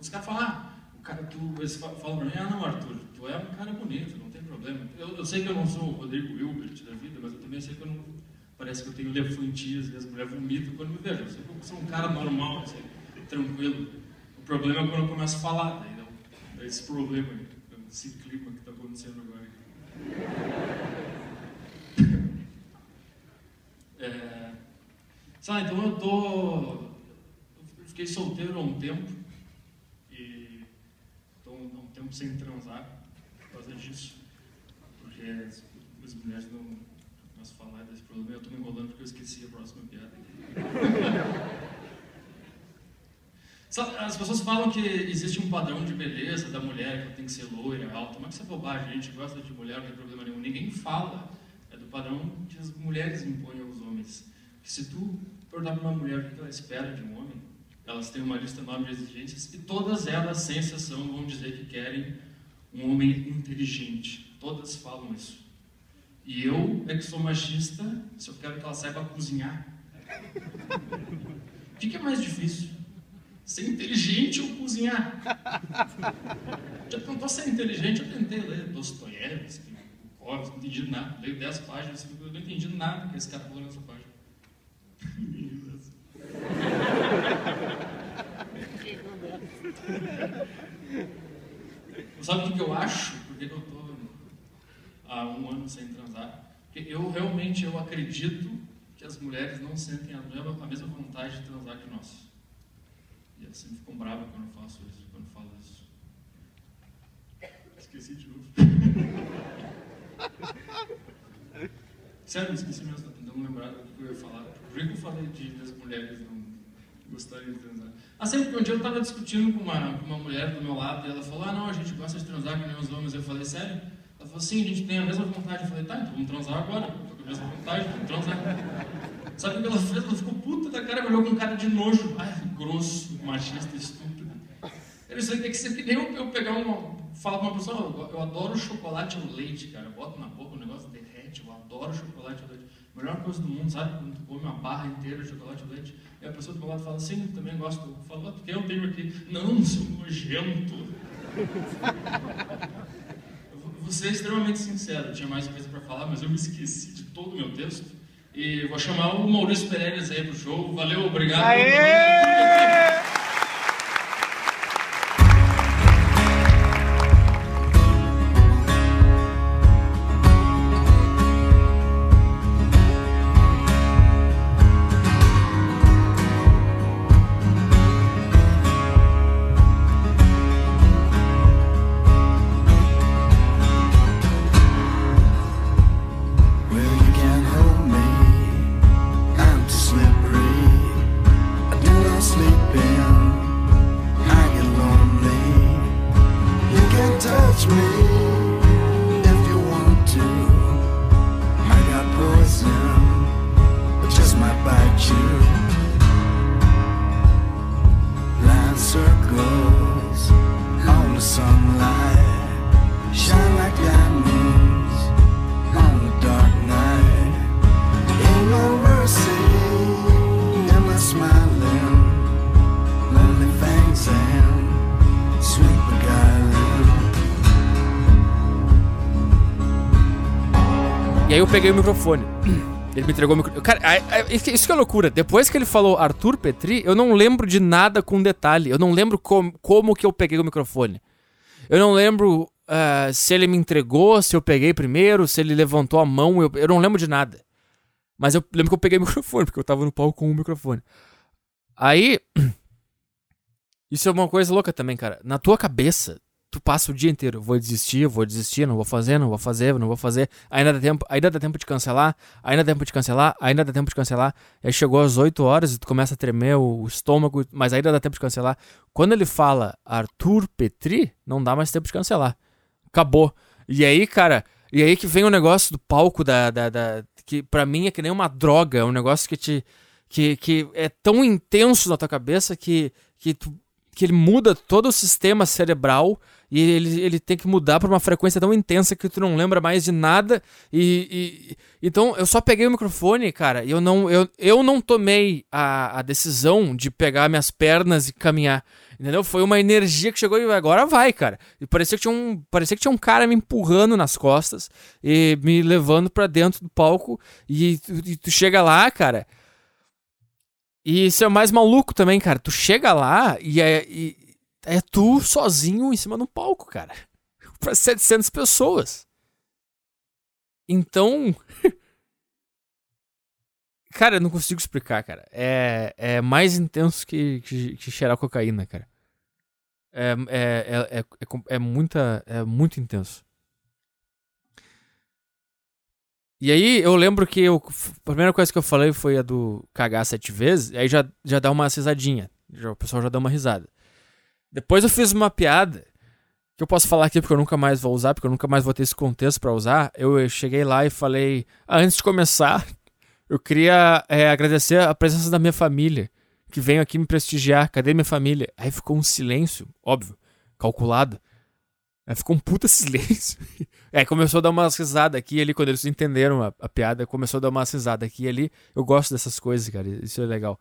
Os caras falam, o cara, tu, eles falam para mim, ah não, Arthur, tu é um cara bonito, não tem problema. Eu, eu sei que eu não sou o Rodrigo Hilbert da vida, mas eu também sei que eu não. Parece que eu tenho elefantias e as mulheres vomitam quando me vejam. Eu sei que eu sou um cara normal, assim, tranquilo. O problema é quando eu começo a falar, daí é esse problema esse clima acontecendo agora. É, sabe, então eu tô. Eu fiquei solteiro há um tempo e estou há um tempo sem transar por causa disso. Porque as, as mulheres não a falar desse problema. Eu estou me enrolando porque eu esqueci a próxima piada. As pessoas falam que existe um padrão de beleza da mulher, que tem que ser loira, alta. Mas isso é bobagem, a gente gosta de mulher, não tem problema nenhum. Ninguém fala. É do padrão que as mulheres impõem aos homens. Que se tu perguntar para uma mulher o que ela espera de um homem, elas têm uma lista enorme de exigências e todas elas, sem exceção, vão dizer que querem um homem inteligente. Todas falam isso. E eu é que sou machista se eu quero que ela saiba cozinhar. O que é mais difícil? Ser inteligente ou cozinhar? Já tentou ser inteligente? Eu tentei ler Dostoiévski, Bukowski, não entendi nada. Leio 10 páginas, eu não entendi nada que esse cara falou nessa página. Sabe o que eu acho? Porque eu estou há um ano sem transar. Porque eu realmente eu acredito que as mulheres não sentem a mesma, a mesma vontade de transar que nós. E elas sempre ficam bravas quando eu faço isso, quando eu falo isso. Esqueci de novo. Sério, esqueci mesmo, estou tentando lembrar do que eu ia falar. Por que eu falei de, das mulheres não gostarem de transar? Ah, sempre que um dia eu estava discutindo com uma, com uma mulher do meu lado e ela falou: Ah, não, a gente gosta de transar com nem os homens. Eu falei: Sério? Ela falou: Sim, a gente tem a mesma vontade. Eu falei: Tá, então vamos transar agora. Estou com a vontade, vamos transar. Sabe o que ela fez? Ela ficou puta da cara, olhou com cara de nojo. Ai, grosso, machista, estúpido. Eu sei que ser que nem eu, eu pegar uma. Falar pra uma pessoa: Eu, eu adoro chocolate ao leite, cara. Eu boto na boca, o negócio derrete. Eu adoro chocolate ao leite. Melhor coisa do mundo, sabe? Quando tu come uma barra inteira de chocolate ao leite, e a pessoa do lado fala, sim, também gosto. Eu falo, ah, porque eu tenho aqui. Não, seu nojento. Vou ser extremamente sincero, tinha mais coisa para falar, mas eu me esqueci de todo o meu texto. E vou chamar o Maurício Pereira aí pro show. Valeu, obrigado. Aê! Peguei o microfone. Ele me entregou o microfone. Cara, isso que é loucura. Depois que ele falou Arthur Petri, eu não lembro de nada com detalhe. Eu não lembro com, como que eu peguei o microfone. Eu não lembro uh, se ele me entregou, se eu peguei primeiro, se ele levantou a mão. Eu, eu não lembro de nada. Mas eu lembro que eu peguei o microfone, porque eu tava no palco com o microfone. Aí. Isso é uma coisa louca também, cara. Na tua cabeça, tu passa o dia inteiro, vou desistir, vou desistir, não vou fazer, não vou fazer, não vou fazer. Ainda dá tempo, ainda dá tempo de cancelar, ainda dá tempo de cancelar, ainda dá tempo de cancelar. Aí chegou às 8 horas e tu começa a tremer o estômago, mas ainda dá tempo de cancelar. Quando ele fala Arthur Petri, não dá mais tempo de cancelar. Acabou. E aí, cara, e aí que vem o negócio do palco da, da, da que para mim é que nem uma droga, é um negócio que te que, que é tão intenso na tua cabeça que que tu, que ele muda todo o sistema cerebral e ele, ele tem que mudar para uma frequência tão intensa que tu não lembra mais de nada. E, e, então eu só peguei o microfone, cara, e eu não, eu, eu não tomei a, a decisão de pegar minhas pernas e caminhar. Entendeu? Foi uma energia que chegou e agora vai, cara. E parecia que tinha um, parecia que tinha um cara me empurrando nas costas e me levando para dentro do palco. E, e tu chega lá, cara. E isso é o mais maluco também, cara. Tu chega lá e, é, e, é tu sozinho em cima do palco, cara. Pra 700 pessoas. Então. cara, eu não consigo explicar, cara. É, é mais intenso que, que, que cheirar cocaína, cara. É, é, é, é, é, muita, é muito intenso. E aí eu lembro que eu, a primeira coisa que eu falei foi a do cagar sete vezes, aí já, já dá uma risadinha. Já, o pessoal já dá uma risada. Depois eu fiz uma piada que eu posso falar aqui porque eu nunca mais vou usar, porque eu nunca mais vou ter esse contexto para usar. Eu cheguei lá e falei: ah, antes de começar, eu queria é, agradecer a presença da minha família, que veio aqui me prestigiar. Cadê minha família? Aí ficou um silêncio, óbvio, calculado. Aí ficou um puta silêncio. É, começou a dar umas risadas aqui e ali, quando eles entenderam a, a piada, começou a dar umas risadas aqui e ali. Eu gosto dessas coisas, cara, isso é legal.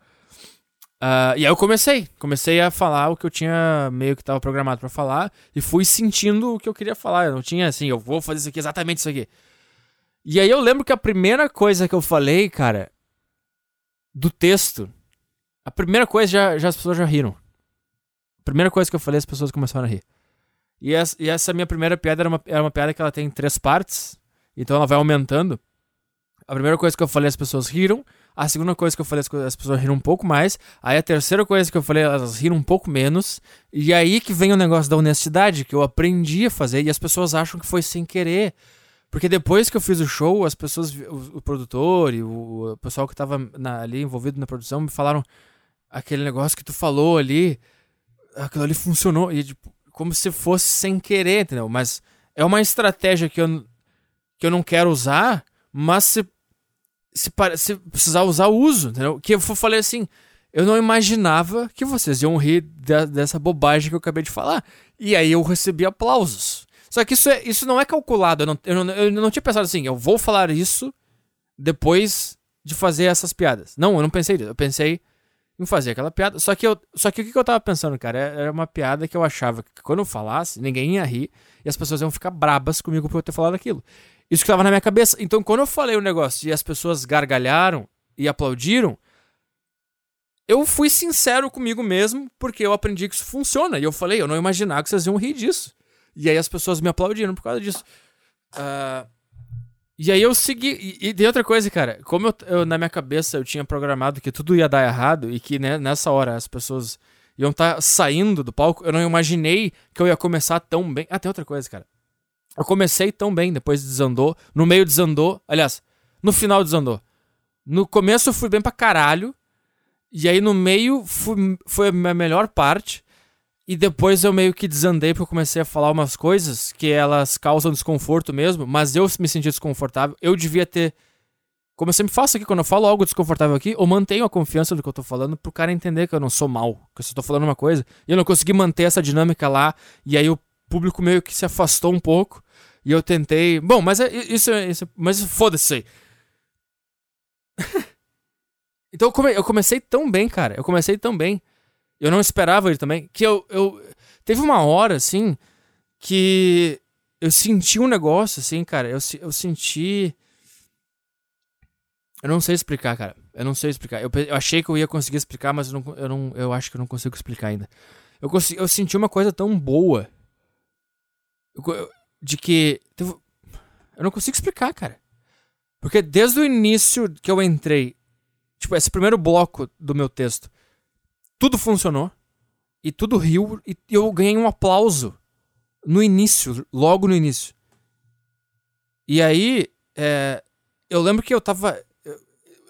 Uh, e aí eu comecei, comecei a falar o que eu tinha meio que estava programado para falar e fui sentindo o que eu queria falar. Eu não tinha assim, eu vou fazer isso aqui, exatamente isso aqui. E aí eu lembro que a primeira coisa que eu falei, cara, do texto, a primeira coisa já, já as pessoas já riram. A primeira coisa que eu falei, as pessoas começaram a rir. E essa, e essa minha primeira piada era uma, era uma piada que ela tem três partes, então ela vai aumentando. A primeira coisa que eu falei, as pessoas riram. A segunda coisa que eu falei, as pessoas riram um pouco mais. Aí a terceira coisa que eu falei, elas riram um pouco menos. E aí que vem o negócio da honestidade, que eu aprendi a fazer e as pessoas acham que foi sem querer. Porque depois que eu fiz o show, as pessoas, o, o produtor e o, o, pessoal que tava na, ali envolvido na produção me falaram aquele negócio que tu falou ali, aquilo ali funcionou. E tipo, como se fosse sem querer, entendeu? Mas é uma estratégia que eu, que eu não quero usar, mas se se, se precisar usar, uso, entendeu? Que eu falei assim, eu não imaginava que vocês iam rir de, dessa bobagem que eu acabei de falar. E aí eu recebi aplausos. Só que isso, é, isso não é calculado. Eu não, eu, não, eu não tinha pensado assim, eu vou falar isso depois de fazer essas piadas. Não, eu não pensei nisso. Eu pensei em fazer aquela piada. Só que, eu, só que o que eu tava pensando, cara? É, era uma piada que eu achava que quando eu falasse, ninguém ia rir e as pessoas iam ficar brabas comigo por eu ter falado aquilo. Isso que tava na minha cabeça. Então, quando eu falei o negócio e as pessoas gargalharam e aplaudiram, eu fui sincero comigo mesmo, porque eu aprendi que isso funciona. E eu falei, eu não imaginava que vocês iam rir disso. E aí as pessoas me aplaudiram por causa disso. Uh, e aí eu segui. E, tem outra coisa, cara. Como eu, eu, na minha cabeça eu tinha programado que tudo ia dar errado e que né, nessa hora as pessoas iam estar tá saindo do palco, eu não imaginei que eu ia começar tão bem. Ah, tem outra coisa, cara. Eu comecei tão bem, depois desandou. No meio desandou. Aliás, no final desandou. No começo eu fui bem pra caralho. E aí no meio fui, foi a minha melhor parte. E depois eu meio que desandei porque eu comecei a falar umas coisas que elas causam desconforto mesmo, mas eu me senti desconfortável. Eu devia ter. Como eu sempre faço aqui, quando eu falo algo desconfortável aqui, eu mantenho a confiança do que eu tô falando pro cara entender que eu não sou mal, que eu só tô falando uma coisa. E eu não consegui manter essa dinâmica lá, e aí o público meio que se afastou um pouco. E eu tentei. Bom, mas é, isso, é, isso mas foda-se aí. Então eu, come, eu comecei tão bem, cara. Eu comecei tão bem. Eu não esperava ele também. Que eu, eu. Teve uma hora, assim, que eu senti um negócio, assim, cara. Eu, eu senti. Eu não sei explicar, cara. Eu não sei explicar. Eu, eu achei que eu ia conseguir explicar, mas eu, não, eu, não, eu acho que eu não consigo explicar ainda. Eu, consegui, eu senti uma coisa tão boa. De que. Teve, eu não consigo explicar, cara. Porque desde o início que eu entrei Tipo, esse primeiro bloco do meu texto, tudo funcionou. E tudo riu. E eu ganhei um aplauso no início, logo no início. E aí, é, eu lembro que eu tava. Eu,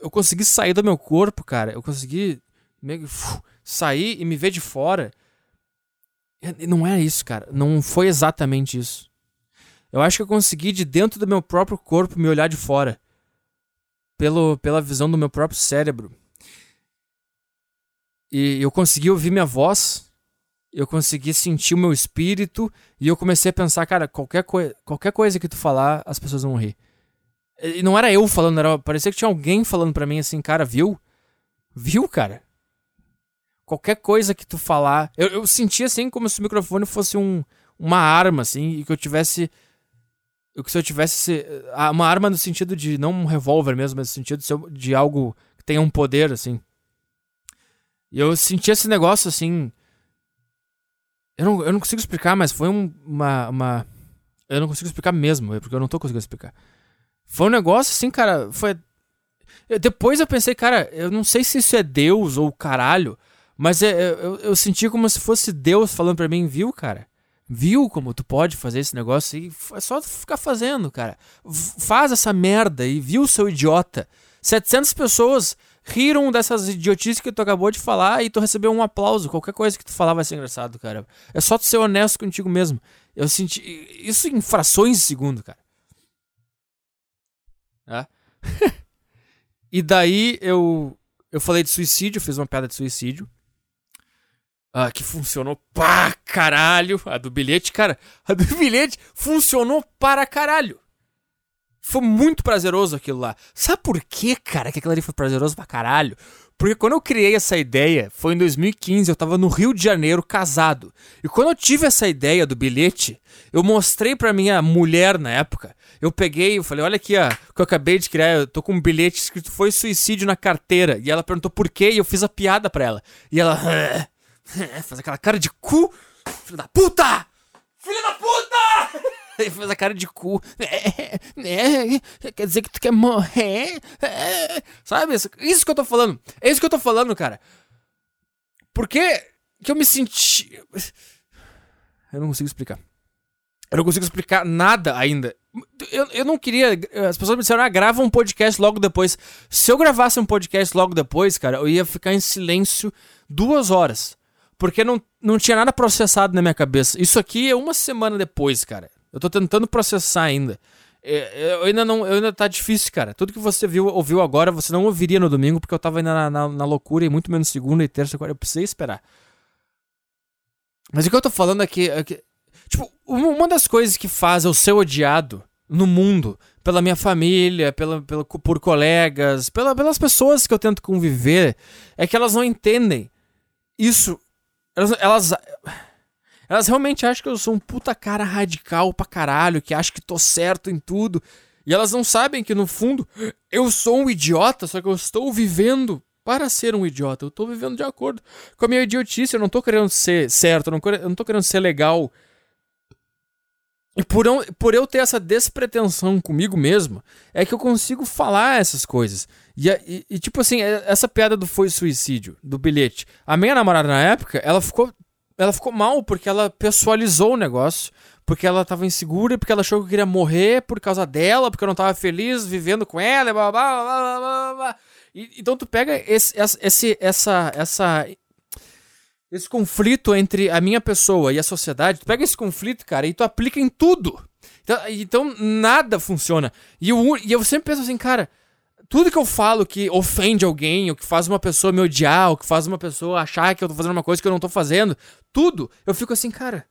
eu, consegui sair do meu corpo, cara. Eu consegui meio, uf, sair e me ver de fora. E não é isso, cara. Não foi exatamente isso. Eu acho que eu consegui, de dentro do meu próprio corpo, me olhar de fora pelo, pela visão do meu próprio cérebro. E eu consegui ouvir minha voz, eu consegui sentir o meu espírito, e eu comecei a pensar, cara, qualquer, coi qualquer coisa que tu falar, as pessoas vão rir. E não era eu falando, era, parecia que tinha alguém falando para mim assim, cara, viu? Viu, cara? Qualquer coisa que tu falar. Eu, eu senti assim como se o microfone fosse um, uma arma, assim, e que eu tivesse que se eu tivesse ah, uma arma no sentido de não um revólver mesmo, mas no sentido de algo que tenha um poder assim. E eu senti esse negócio assim. Eu não, eu não consigo explicar, mas foi um, uma, uma. Eu não consigo explicar mesmo, porque eu não tô conseguindo explicar. Foi um negócio assim, cara. Foi. Eu, depois eu pensei, cara, eu não sei se isso é Deus ou caralho, mas é, eu, eu senti como se fosse Deus falando pra mim, viu, cara? Viu como tu pode fazer esse negócio e é só ficar fazendo, cara. Faz essa merda e viu, seu idiota. 700 pessoas riram dessas idiotices que tu acabou de falar e tu recebeu um aplauso. Qualquer coisa que tu falar vai ser engraçado, cara. É só tu ser honesto contigo mesmo. Eu senti isso em frações de segundo, cara. É? e daí eu eu falei de suicídio, fiz uma piada de suicídio. Ah, que funcionou pra caralho. A do bilhete, cara, a do bilhete funcionou para caralho. Foi muito prazeroso aquilo lá. Sabe por quê, cara, que aquilo ali foi prazeroso pra caralho? Porque quando eu criei essa ideia, foi em 2015, eu tava no Rio de Janeiro casado. E quando eu tive essa ideia do bilhete, eu mostrei pra minha mulher na época. Eu peguei, eu falei, olha aqui, ó, que eu acabei de criar, eu tô com um bilhete escrito foi suicídio na carteira. E ela perguntou por quê, e eu fiz a piada pra ela. E ela, faz aquela cara de cu. Filho da puta! Filho da puta! Ele faz a cara de cu. É, é, quer dizer que tu quer morrer? É, sabe? Isso, isso que eu tô falando. É isso que eu tô falando, cara. Por que eu me senti. Eu não consigo explicar. Eu não consigo explicar nada ainda. Eu, eu não queria. As pessoas me disseram, ah, grava um podcast logo depois. Se eu gravasse um podcast logo depois, cara, eu ia ficar em silêncio duas horas. Porque não, não tinha nada processado na minha cabeça. Isso aqui é uma semana depois, cara. Eu tô tentando processar ainda. É, eu ainda não. Eu ainda tá difícil, cara. Tudo que você viu, ouviu agora, você não ouviria no domingo, porque eu tava ainda na, na, na loucura e muito menos segunda e terça. Eu precisei esperar. Mas o que eu tô falando é que. É que tipo, uma das coisas que faz eu ser odiado no mundo, pela minha família, pela, pela, por colegas, pela, pelas pessoas que eu tento conviver, é que elas não entendem isso. Elas, elas, elas realmente acham que eu sou um puta cara radical pra caralho, que acha que tô certo em tudo. E elas não sabem que no fundo eu sou um idiota, só que eu estou vivendo para ser um idiota. Eu estou vivendo de acordo com a minha idiotice. Eu não estou querendo ser certo, eu não, não tô querendo ser legal. E por eu, por eu ter essa despretensão comigo mesmo, é que eu consigo falar essas coisas. E, e, e, tipo assim, é, essa piada do foi suicídio, do bilhete. A minha namorada na época, ela ficou, ela ficou mal porque ela pessoalizou o negócio, porque ela tava insegura, porque ela achou que eu queria morrer por causa dela, porque eu não tava feliz vivendo com ela, blá blá blá blá blá. E, então tu pega esse, esse, essa, essa esse conflito entre a minha pessoa e a sociedade, tu pega esse conflito, cara, e tu aplica em tudo. Então, então nada funciona. E eu, e eu sempre penso assim, cara, tudo que eu falo que ofende alguém, ou que faz uma pessoa me odiar, ou que faz uma pessoa achar que eu tô fazendo uma coisa que eu não tô fazendo, tudo, eu fico assim, cara.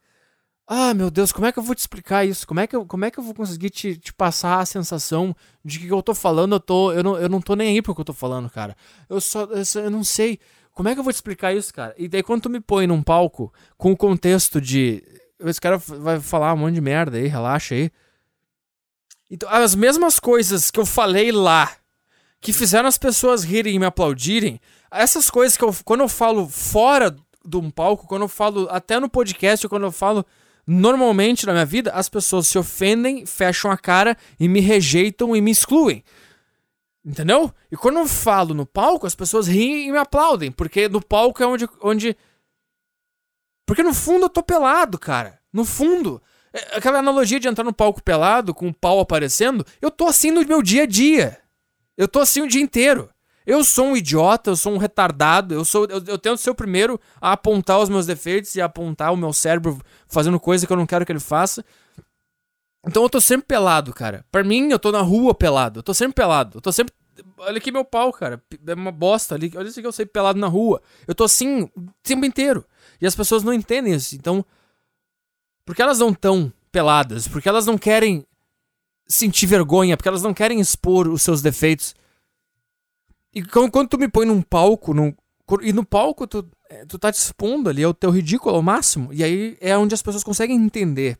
Ah, meu Deus, como é que eu vou te explicar isso? Como é que eu, como é que eu vou conseguir te, te passar a sensação de que eu tô falando, eu, tô, eu, não, eu não tô nem aí pro que eu tô falando, cara. Eu só, eu, só, eu não sei. Como é que eu vou te explicar isso, cara? E daí quando tu me põe num palco com o contexto de. Esse cara vai falar um monte de merda aí, relaxa aí. Então, as mesmas coisas que eu falei lá, que fizeram as pessoas rirem e me aplaudirem, essas coisas que eu. Quando eu falo fora de um palco, quando eu falo até no podcast, quando eu falo normalmente na minha vida, as pessoas se ofendem, fecham a cara e me rejeitam e me excluem. Entendeu? E quando eu falo no palco, as pessoas riem e me aplaudem. Porque no palco é onde. onde... Porque no fundo eu tô pelado, cara. No fundo. É, aquela analogia de entrar no palco pelado, com o pau aparecendo, eu tô assim no meu dia a dia. Eu tô assim o dia inteiro. Eu sou um idiota, eu sou um retardado, eu sou eu, eu tento ser o primeiro a apontar os meus defeitos e apontar o meu cérebro fazendo coisa que eu não quero que ele faça. Então eu tô sempre pelado, cara. Pra mim, eu tô na rua pelado. Eu tô sempre pelado. Eu tô sempre. Olha aqui meu pau, cara. É uma bosta ali. Olha isso que eu sei pelado na rua. Eu tô assim o tempo inteiro. E as pessoas não entendem isso. Então. Por que elas não tão peladas? Porque elas não querem sentir vergonha. Porque elas não querem expor os seus defeitos. E quando tu me põe num palco, num, e no palco tu, é, tu tá te expondo ali, é o teu ridículo ao máximo. E aí é onde as pessoas conseguem entender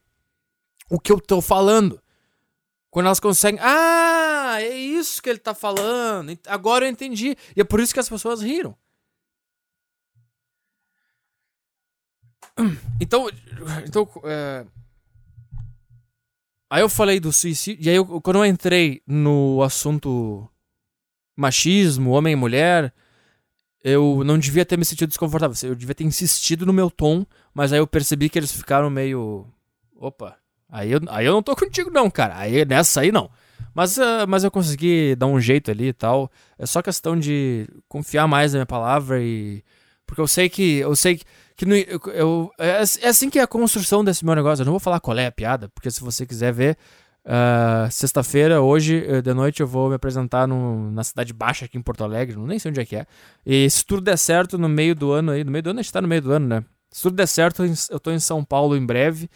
o que eu tô falando. Quando elas conseguem. Ah, é isso que ele tá falando. Agora eu entendi. E é por isso que as pessoas riram. Então. Então. É... Aí eu falei do suicídio. E aí, eu, quando eu entrei no assunto machismo, homem e mulher, eu não devia ter me sentido desconfortável. Eu devia ter insistido no meu tom, mas aí eu percebi que eles ficaram meio. Opa, Aí eu, aí eu não tô contigo, não, cara. Aí nessa aí não. Mas, uh, mas eu consegui dar um jeito ali e tal. É só questão de confiar mais na minha palavra e. Porque eu sei que. Eu sei que. que no, eu, eu é, é, assim que é a construção desse meu negócio. Eu não vou falar qual é a piada, porque se você quiser ver. Uh, Sexta-feira, hoje eh, de noite, eu vou me apresentar no, na Cidade Baixa aqui em Porto Alegre. Não nem sei onde é que é. E se tudo der certo no meio do ano aí. No meio do ano a gente tá no meio do ano, né? Se tudo der certo, eu tô em São Paulo em breve.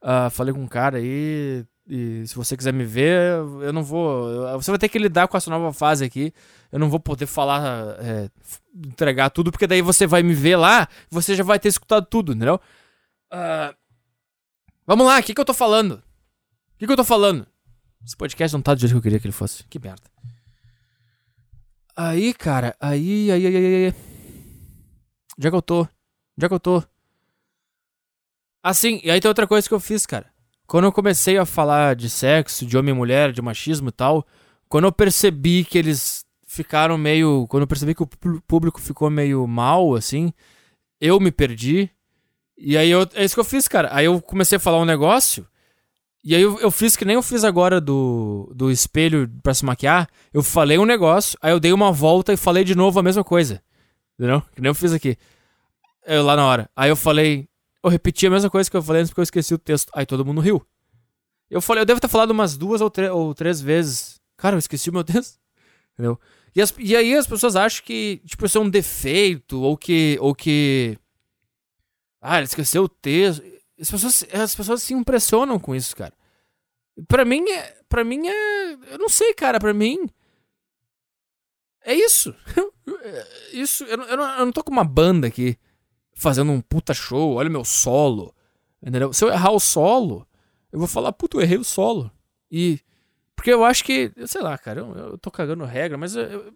Uh, falei com um cara aí. E se você quiser me ver, eu não vou. Você vai ter que lidar com essa nova fase aqui. Eu não vou poder falar, é, entregar tudo, porque daí você vai me ver lá você já vai ter escutado tudo, entendeu? Uh, vamos lá, o que, que eu tô falando? Que, que eu tô falando? Esse podcast não tá do jeito que eu queria que ele fosse. Que merda. Aí, cara, aí, aí, aí, aí, aí. Onde é que eu tô? Onde é que eu tô? Assim, e aí tem outra coisa que eu fiz, cara. Quando eu comecei a falar de sexo, de homem e mulher, de machismo e tal, quando eu percebi que eles ficaram meio. Quando eu percebi que o público ficou meio mal, assim, eu me perdi. E aí eu, é isso que eu fiz, cara. Aí eu comecei a falar um negócio. E aí eu, eu fiz que nem eu fiz agora do, do espelho pra se maquiar. Eu falei um negócio, aí eu dei uma volta e falei de novo a mesma coisa. Entendeu? Que nem eu fiz aqui. Eu, lá na hora. Aí eu falei, eu repeti a mesma coisa que eu falei antes porque eu esqueci o texto. Aí todo mundo riu. Eu falei, eu devo ter falado umas duas ou, ou três vezes. Cara, eu esqueci o meu texto. Entendeu? E, as, e aí as pessoas acham que, tipo, isso é um defeito, ou que. Ou que. Ah, ele esqueceu o texto. As pessoas, as pessoas se impressionam com isso, cara. Pra mim é. Pra mim é. Eu não sei, cara. Pra mim. É isso. isso. Eu, eu, não, eu não tô com uma banda aqui fazendo um puta show. Olha meu solo. Entendeu? Se eu errar o solo, eu vou falar, puta, eu errei o solo. E. Porque eu acho que. Sei lá, cara. Eu, eu tô cagando regra, mas. Eu,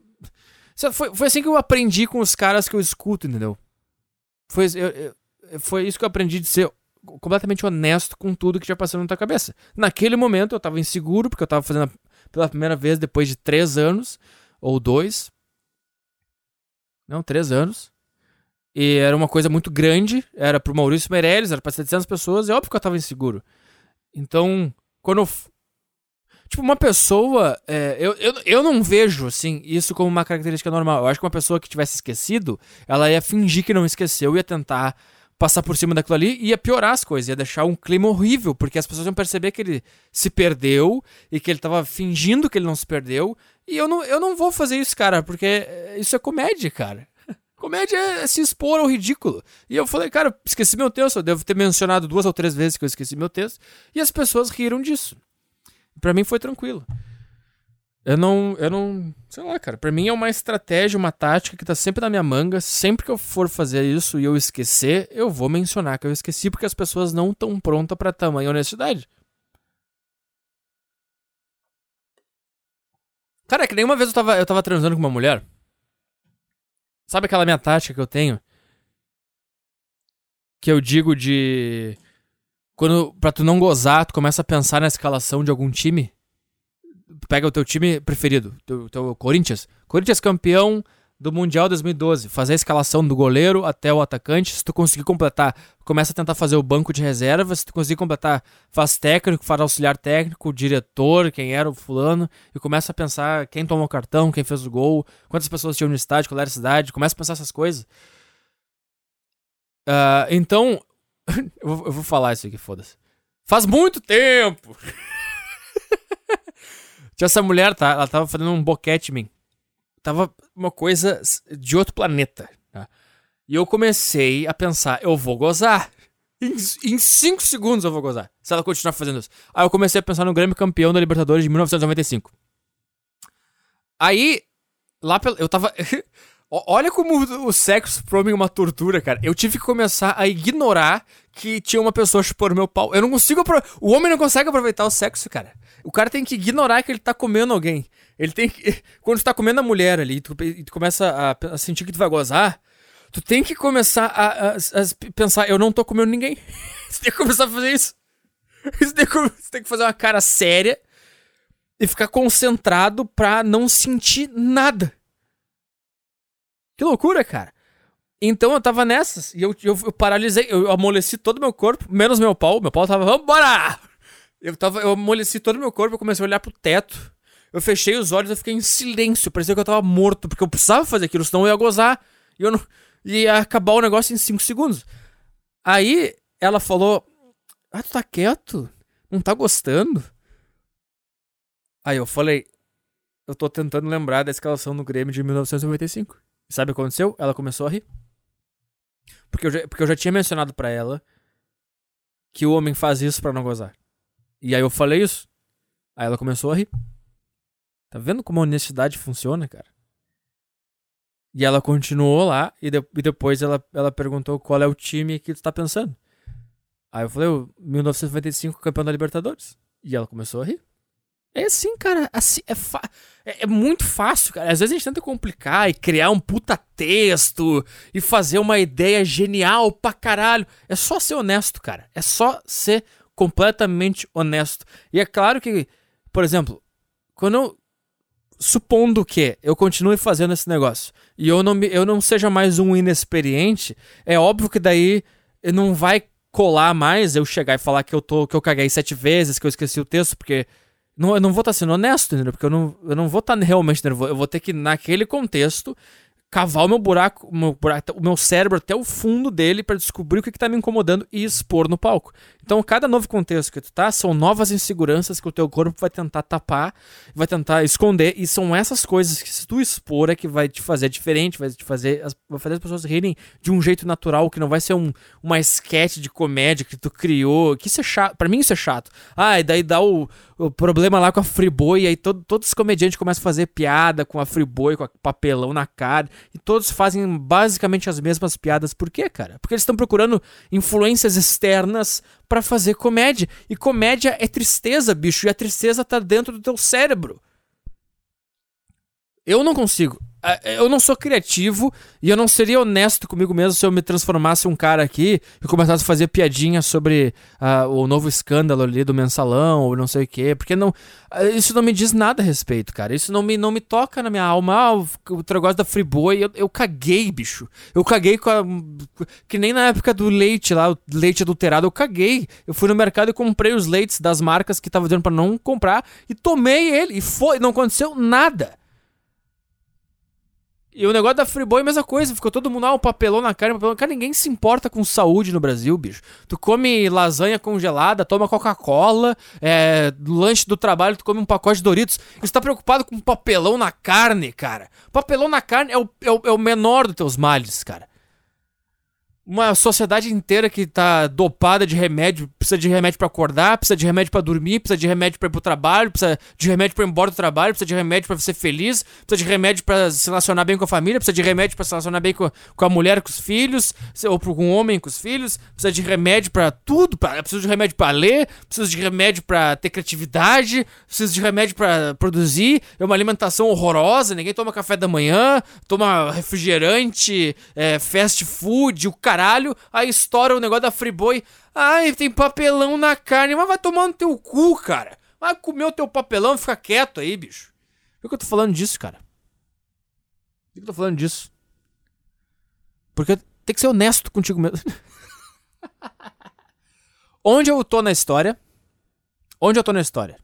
foi, foi assim que eu aprendi com os caras que eu escuto, entendeu? Foi, eu, foi isso que eu aprendi de ser completamente honesto com tudo que já passou na tua cabeça. Naquele momento eu tava inseguro, porque eu tava fazendo pela primeira vez depois de três anos, ou dois. Não, três anos. E era uma coisa muito grande, era pro Maurício Meirelles, era pra 700 pessoas, é óbvio que eu tava inseguro. Então, quando eu. Tipo, uma pessoa. É, eu, eu, eu não vejo, assim, isso como uma característica normal. Eu acho que uma pessoa que tivesse esquecido, ela ia fingir que não esqueceu, ia tentar passar por cima daquilo ali ia piorar as coisas, ia deixar um clima horrível, porque as pessoas iam perceber que ele se perdeu e que ele tava fingindo que ele não se perdeu. E eu não, eu não vou fazer isso, cara, porque isso é comédia, cara. Comédia é se expor ao ridículo. E eu falei, cara, esqueci meu texto, eu devo ter mencionado duas ou três vezes que eu esqueci meu texto, e as pessoas riram disso. Para mim foi tranquilo. Eu não, eu não, sei lá, cara. Para mim é uma estratégia, uma tática que tá sempre na minha manga. Sempre que eu for fazer isso e eu esquecer, eu vou mencionar que eu esqueci porque as pessoas não estão prontas para tamanha honestidade. Cara, é que nenhuma vez eu tava, eu tava transando com uma mulher. Sabe aquela minha tática que eu tenho? Que eu digo de. Quando, pra tu não gozar, tu começa a pensar na escalação de algum time pega o teu time preferido, teu, teu Corinthians. Corinthians campeão do Mundial 2012. Fazer a escalação do goleiro até o atacante. Se tu conseguir completar, começa a tentar fazer o banco de reserva. Se tu conseguir completar, faz técnico, faz auxiliar técnico, diretor, quem era o fulano. E começa a pensar quem tomou o cartão, quem fez o gol, quantas pessoas tinham no estádio, qual era a cidade. Começa a pensar essas coisas. Uh, então, eu, vou, eu vou falar isso aqui, foda-se. Faz muito tempo! Tinha essa mulher, tá? Ela tava fazendo um boquete em mim. Tava uma coisa de outro planeta. Tá? E eu comecei a pensar, eu vou gozar. Em 5 segundos eu vou gozar. Se ela continuar fazendo isso. Aí eu comecei a pensar no Grêmio campeão da Libertadores de 1995. Aí, lá pela. Eu tava. Olha como o sexo pra mim é uma tortura, cara. Eu tive que começar a ignorar que tinha uma pessoa chupando meu pau. Eu não consigo. O homem não consegue aproveitar o sexo, cara. O cara tem que ignorar que ele tá comendo alguém. Ele tem que. Quando tu tá comendo a mulher ali, tu, e tu começa a, a, sentir que tu vai gozar, tu tem que começar a, a, a pensar, eu não tô comendo ninguém. Você tem que começar a fazer isso. Você tem, que, você tem que fazer uma cara séria e ficar concentrado pra não sentir nada. Que loucura, cara. Então eu tava nessas e eu, eu, eu paralisei, eu amoleci todo meu corpo, menos meu pau. Meu pau tava, vambora! Eu tava, eu amoleci todo meu corpo, eu comecei a olhar pro teto. Eu fechei os olhos, eu fiquei em silêncio, parecia que eu tava morto, porque eu precisava fazer aquilo, senão eu ia gozar. E eu não. ia acabar o negócio em 5 segundos. Aí ela falou: Ah, tu tá quieto? Não tá gostando? Aí eu falei: Eu tô tentando lembrar da escalação do Grêmio de 1995. Sabe o que aconteceu? Ela começou a rir. Porque eu já, porque eu já tinha mencionado para ela que o homem faz isso para não gozar. E aí eu falei isso. Aí ela começou a rir. Tá vendo como a honestidade funciona, cara? E ela continuou lá e, de, e depois ela, ela perguntou qual é o time que tu tá pensando. Aí eu falei, 1995 campeão da Libertadores. E ela começou a rir. É assim, cara. Assim, é, é, é, muito fácil, cara. Às vezes a gente tenta complicar e criar um puta texto e fazer uma ideia genial pra caralho. É só ser honesto, cara. É só ser completamente honesto. E é claro que, por exemplo, quando eu, supondo que eu continue fazendo esse negócio e eu não, me, eu não seja mais um inexperiente, é óbvio que daí não vai colar mais eu chegar e falar que eu tô que eu caguei sete vezes, que eu esqueci o texto, porque não, eu não vou estar tá sendo honesto, entendeu? Porque eu não, eu não vou estar tá realmente nervoso. Eu vou ter que, naquele contexto, cavar o meu buraco, o meu, buraco, o meu cérebro até o fundo dele para descobrir o que, que tá me incomodando e expor no palco. Então, cada novo contexto que tu tá, são novas inseguranças que o teu corpo vai tentar tapar, vai tentar esconder, e são essas coisas que se tu expor é que vai te fazer diferente, vai te fazer, vai fazer as pessoas rirem de um jeito natural, que não vai ser um, uma sketch de comédia que tu criou, que isso é chato, pra mim isso é chato. Ah, e daí dá o, o problema lá com a Friboi, e aí todo, todos os comediantes começam a fazer piada com a Friboi, com a papelão na cara, e todos fazem basicamente as mesmas piadas. Por quê, cara? Porque eles estão procurando influências externas para fazer comédia. E comédia é tristeza, bicho, e a tristeza tá dentro do teu cérebro. Eu não consigo. Eu não sou criativo e eu não seria honesto comigo mesmo se eu me transformasse um cara aqui e começasse a fazer piadinha sobre uh, o novo escândalo ali do mensalão ou não sei o quê. Porque não, uh, isso não me diz nada a respeito, cara. Isso não me, não me toca na minha alma. Ah, o, o negócio da Friboi, eu, eu caguei, bicho. Eu caguei com a. Que nem na época do leite lá, o leite adulterado, eu caguei. Eu fui no mercado e comprei os leites das marcas que tava dizendo para não comprar e tomei ele. E foi, não aconteceu nada. E o negócio da Friboi é a mesma coisa. Ficou todo mundo, ah, um papelão na carne, um papelão. Cara, ninguém se importa com saúde no Brasil, bicho. Tu come lasanha congelada, toma Coca-Cola, é, lanche do trabalho, tu come um pacote de Doritos. E tu tá preocupado com papelão na carne, cara. Papelão na carne é o, é o, é o menor dos teus males, cara uma sociedade inteira que tá dopada de remédio, precisa de remédio para acordar, precisa de remédio para dormir, precisa de remédio para ir pro trabalho, precisa de remédio para ir embora do trabalho, precisa de remédio para ser feliz, precisa de remédio para se relacionar bem com a família, precisa de remédio para se relacionar bem com, com a mulher, com os filhos, ou com um homem com os filhos, precisa de remédio para tudo, pra, precisa de remédio para ler, precisa de remédio para ter criatividade, precisa de remédio para produzir, é uma alimentação horrorosa, ninguém toma café da manhã, toma refrigerante, é, fast food, o cara caralho, aí estoura o negócio da Friboi. Ai, tem papelão na carne, mas vai tomar no teu cu, cara. Vai comer o teu papelão e fica quieto aí, bicho. Por que eu tô falando disso, cara? Por que eu tô falando disso? Porque tem que ser honesto contigo mesmo. Onde eu tô na história? Onde eu tô na história?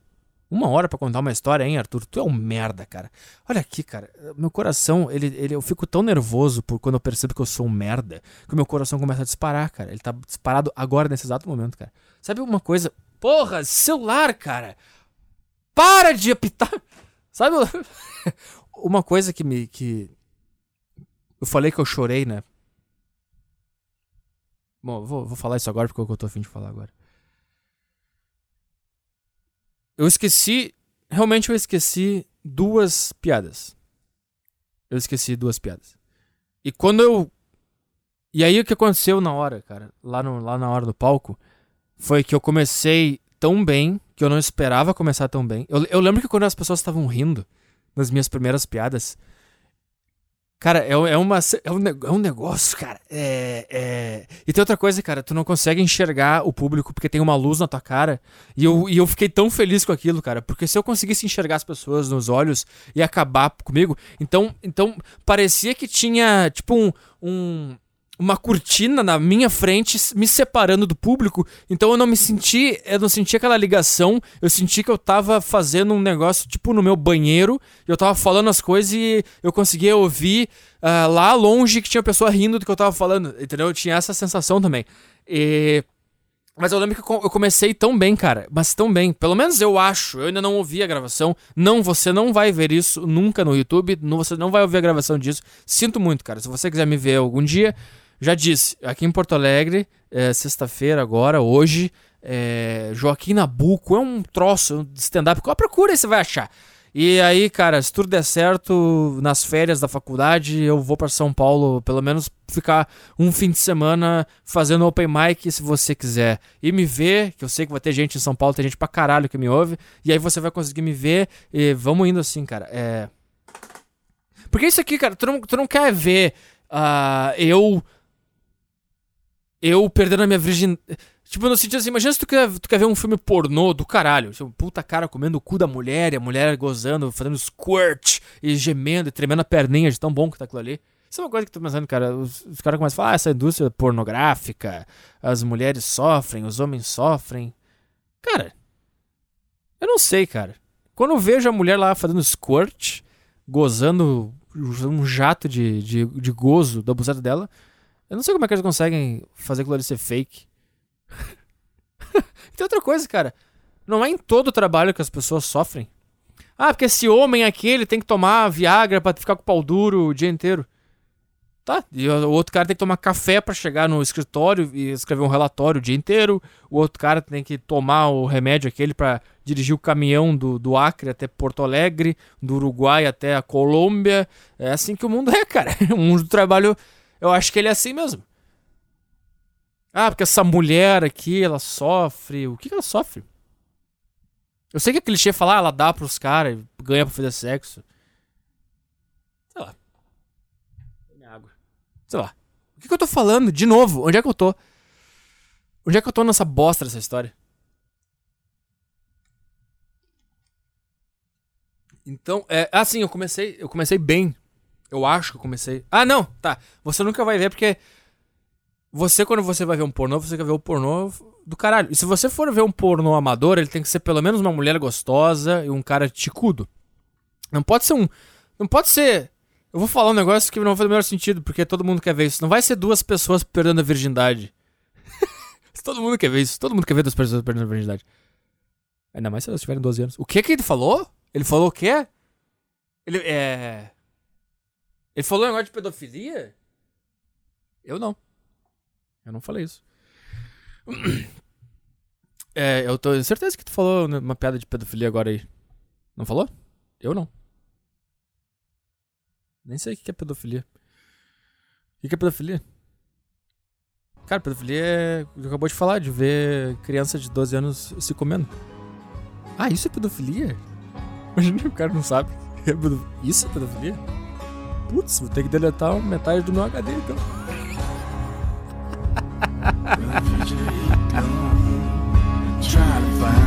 Uma hora para contar uma história, hein, Arthur? Tu é um merda, cara. Olha aqui, cara. Meu coração, ele, ele, eu fico tão nervoso por quando eu percebo que eu sou um merda, que o meu coração começa a disparar, cara. Ele tá disparado agora, nesse exato momento, cara. Sabe uma coisa? Porra, celular, cara. Para de apitar. Sabe uma coisa que me. que. Eu falei que eu chorei, né? Bom, vou, vou falar isso agora porque é o que eu tô afim de falar agora. Eu esqueci. Realmente eu esqueci duas piadas. Eu esqueci duas piadas. E quando eu. E aí o que aconteceu na hora, cara, lá, no, lá na hora do palco, foi que eu comecei tão bem que eu não esperava começar tão bem. Eu, eu lembro que quando as pessoas estavam rindo nas minhas primeiras piadas, Cara, é, é, uma, é, um, é um negócio, cara. É, é... E tem outra coisa, cara. Tu não consegue enxergar o público porque tem uma luz na tua cara. E eu, e eu fiquei tão feliz com aquilo, cara. Porque se eu conseguisse enxergar as pessoas nos olhos e acabar comigo. Então, então parecia que tinha, tipo, um, um uma cortina na minha frente me separando do público. Então eu não me senti, eu não senti aquela ligação. Eu senti que eu tava fazendo um negócio tipo no meu banheiro. Eu tava falando as coisas e eu conseguia ouvir uh, lá longe que tinha pessoa rindo do que eu tava falando. Entendeu? Eu tinha essa sensação também. E mas eu lembro que eu comecei tão bem, cara. Mas tão bem. Pelo menos eu acho. Eu ainda não ouvi a gravação. Não, você não vai ver isso nunca no YouTube. Não, você não vai ouvir a gravação disso. Sinto muito, cara. Se você quiser me ver algum dia, já disse, aqui em Porto Alegre, é, sexta-feira agora, hoje, é, Joaquim Nabuco é um troço de stand-up. Procura e você vai achar. E aí, cara, se tudo der certo, nas férias da faculdade, eu vou para São Paulo, pelo menos ficar um fim de semana fazendo open mic, se você quiser. E me ver, que eu sei que vai ter gente em São Paulo, tem gente pra caralho que me ouve. E aí você vai conseguir me ver e vamos indo assim, cara. É. Porque isso aqui, cara, tu não, tu não quer ver uh, eu eu perdendo a minha virgindade. Tipo, no sentido assim, imagina se tu quer, tu quer ver um filme pornô do caralho. Tipo, puta cara comendo o cu da mulher e a mulher gozando, fazendo squirt e gemendo e tremendo a perninha de tão bom que tá aquilo ali. Isso é uma coisa que eu tô pensando, cara. Os, os caras começam a falar, ah, essa indústria pornográfica, as mulheres sofrem, os homens sofrem. Cara, eu não sei, cara. Quando eu vejo a mulher lá fazendo squirt, gozando um jato de, de, de gozo da buzeta dela. Eu não sei como é que eles conseguem fazer aquilo ali ser fake. tem outra coisa, cara. Não é em todo o trabalho que as pessoas sofrem. Ah, porque esse homem aqui, ele tem que tomar Viagra pra ficar com o pau duro o dia inteiro. Tá, e o outro cara tem que tomar café para chegar no escritório e escrever um relatório o dia inteiro. O outro cara tem que tomar o remédio aquele para dirigir o caminhão do, do Acre até Porto Alegre, do Uruguai até a Colômbia. É assim que o mundo é, cara. O mundo do trabalho, eu acho que ele é assim mesmo. Ah, porque essa mulher aqui, ela sofre. O que, que ela sofre? Eu sei que é clichê falar, ah, ela dá pros caras, ganha pra fazer sexo. Sei lá. Minha água. Sei lá. O que, que eu tô falando? De novo, onde é que eu tô? Onde é que eu tô nessa bosta dessa história? Então, é. Ah, sim, eu comecei. Eu comecei bem. Eu acho que eu comecei. Ah, não, tá. Você nunca vai ver porque. Você, quando você vai ver um pornô, você quer ver o pornô do caralho. E se você for ver um pornô amador, ele tem que ser pelo menos uma mulher gostosa e um cara ticudo. Não pode ser um. Não pode ser. Eu vou falar um negócio que não faz o menor sentido, porque todo mundo quer ver isso. Não vai ser duas pessoas perdendo a virgindade. todo mundo quer ver isso. Todo mundo quer ver duas pessoas perdendo a virgindade. Ainda mais se elas tiverem 12 anos. O que que ele falou? Ele falou o quê? Ele é. Ele falou um negócio de pedofilia? Eu não. Eu não falei isso. É, eu tô certeza que tu falou uma piada de pedofilia agora aí. Não falou? Eu não. Nem sei o que é pedofilia. O que é pedofilia? Cara, pedofilia é. Acabou de falar, de ver criança de 12 anos se comendo. Ah, isso é pedofilia? Imagina o cara não sabe. Isso é pedofilia? putz, vou ter que deletar metade do meu HD então. Try to find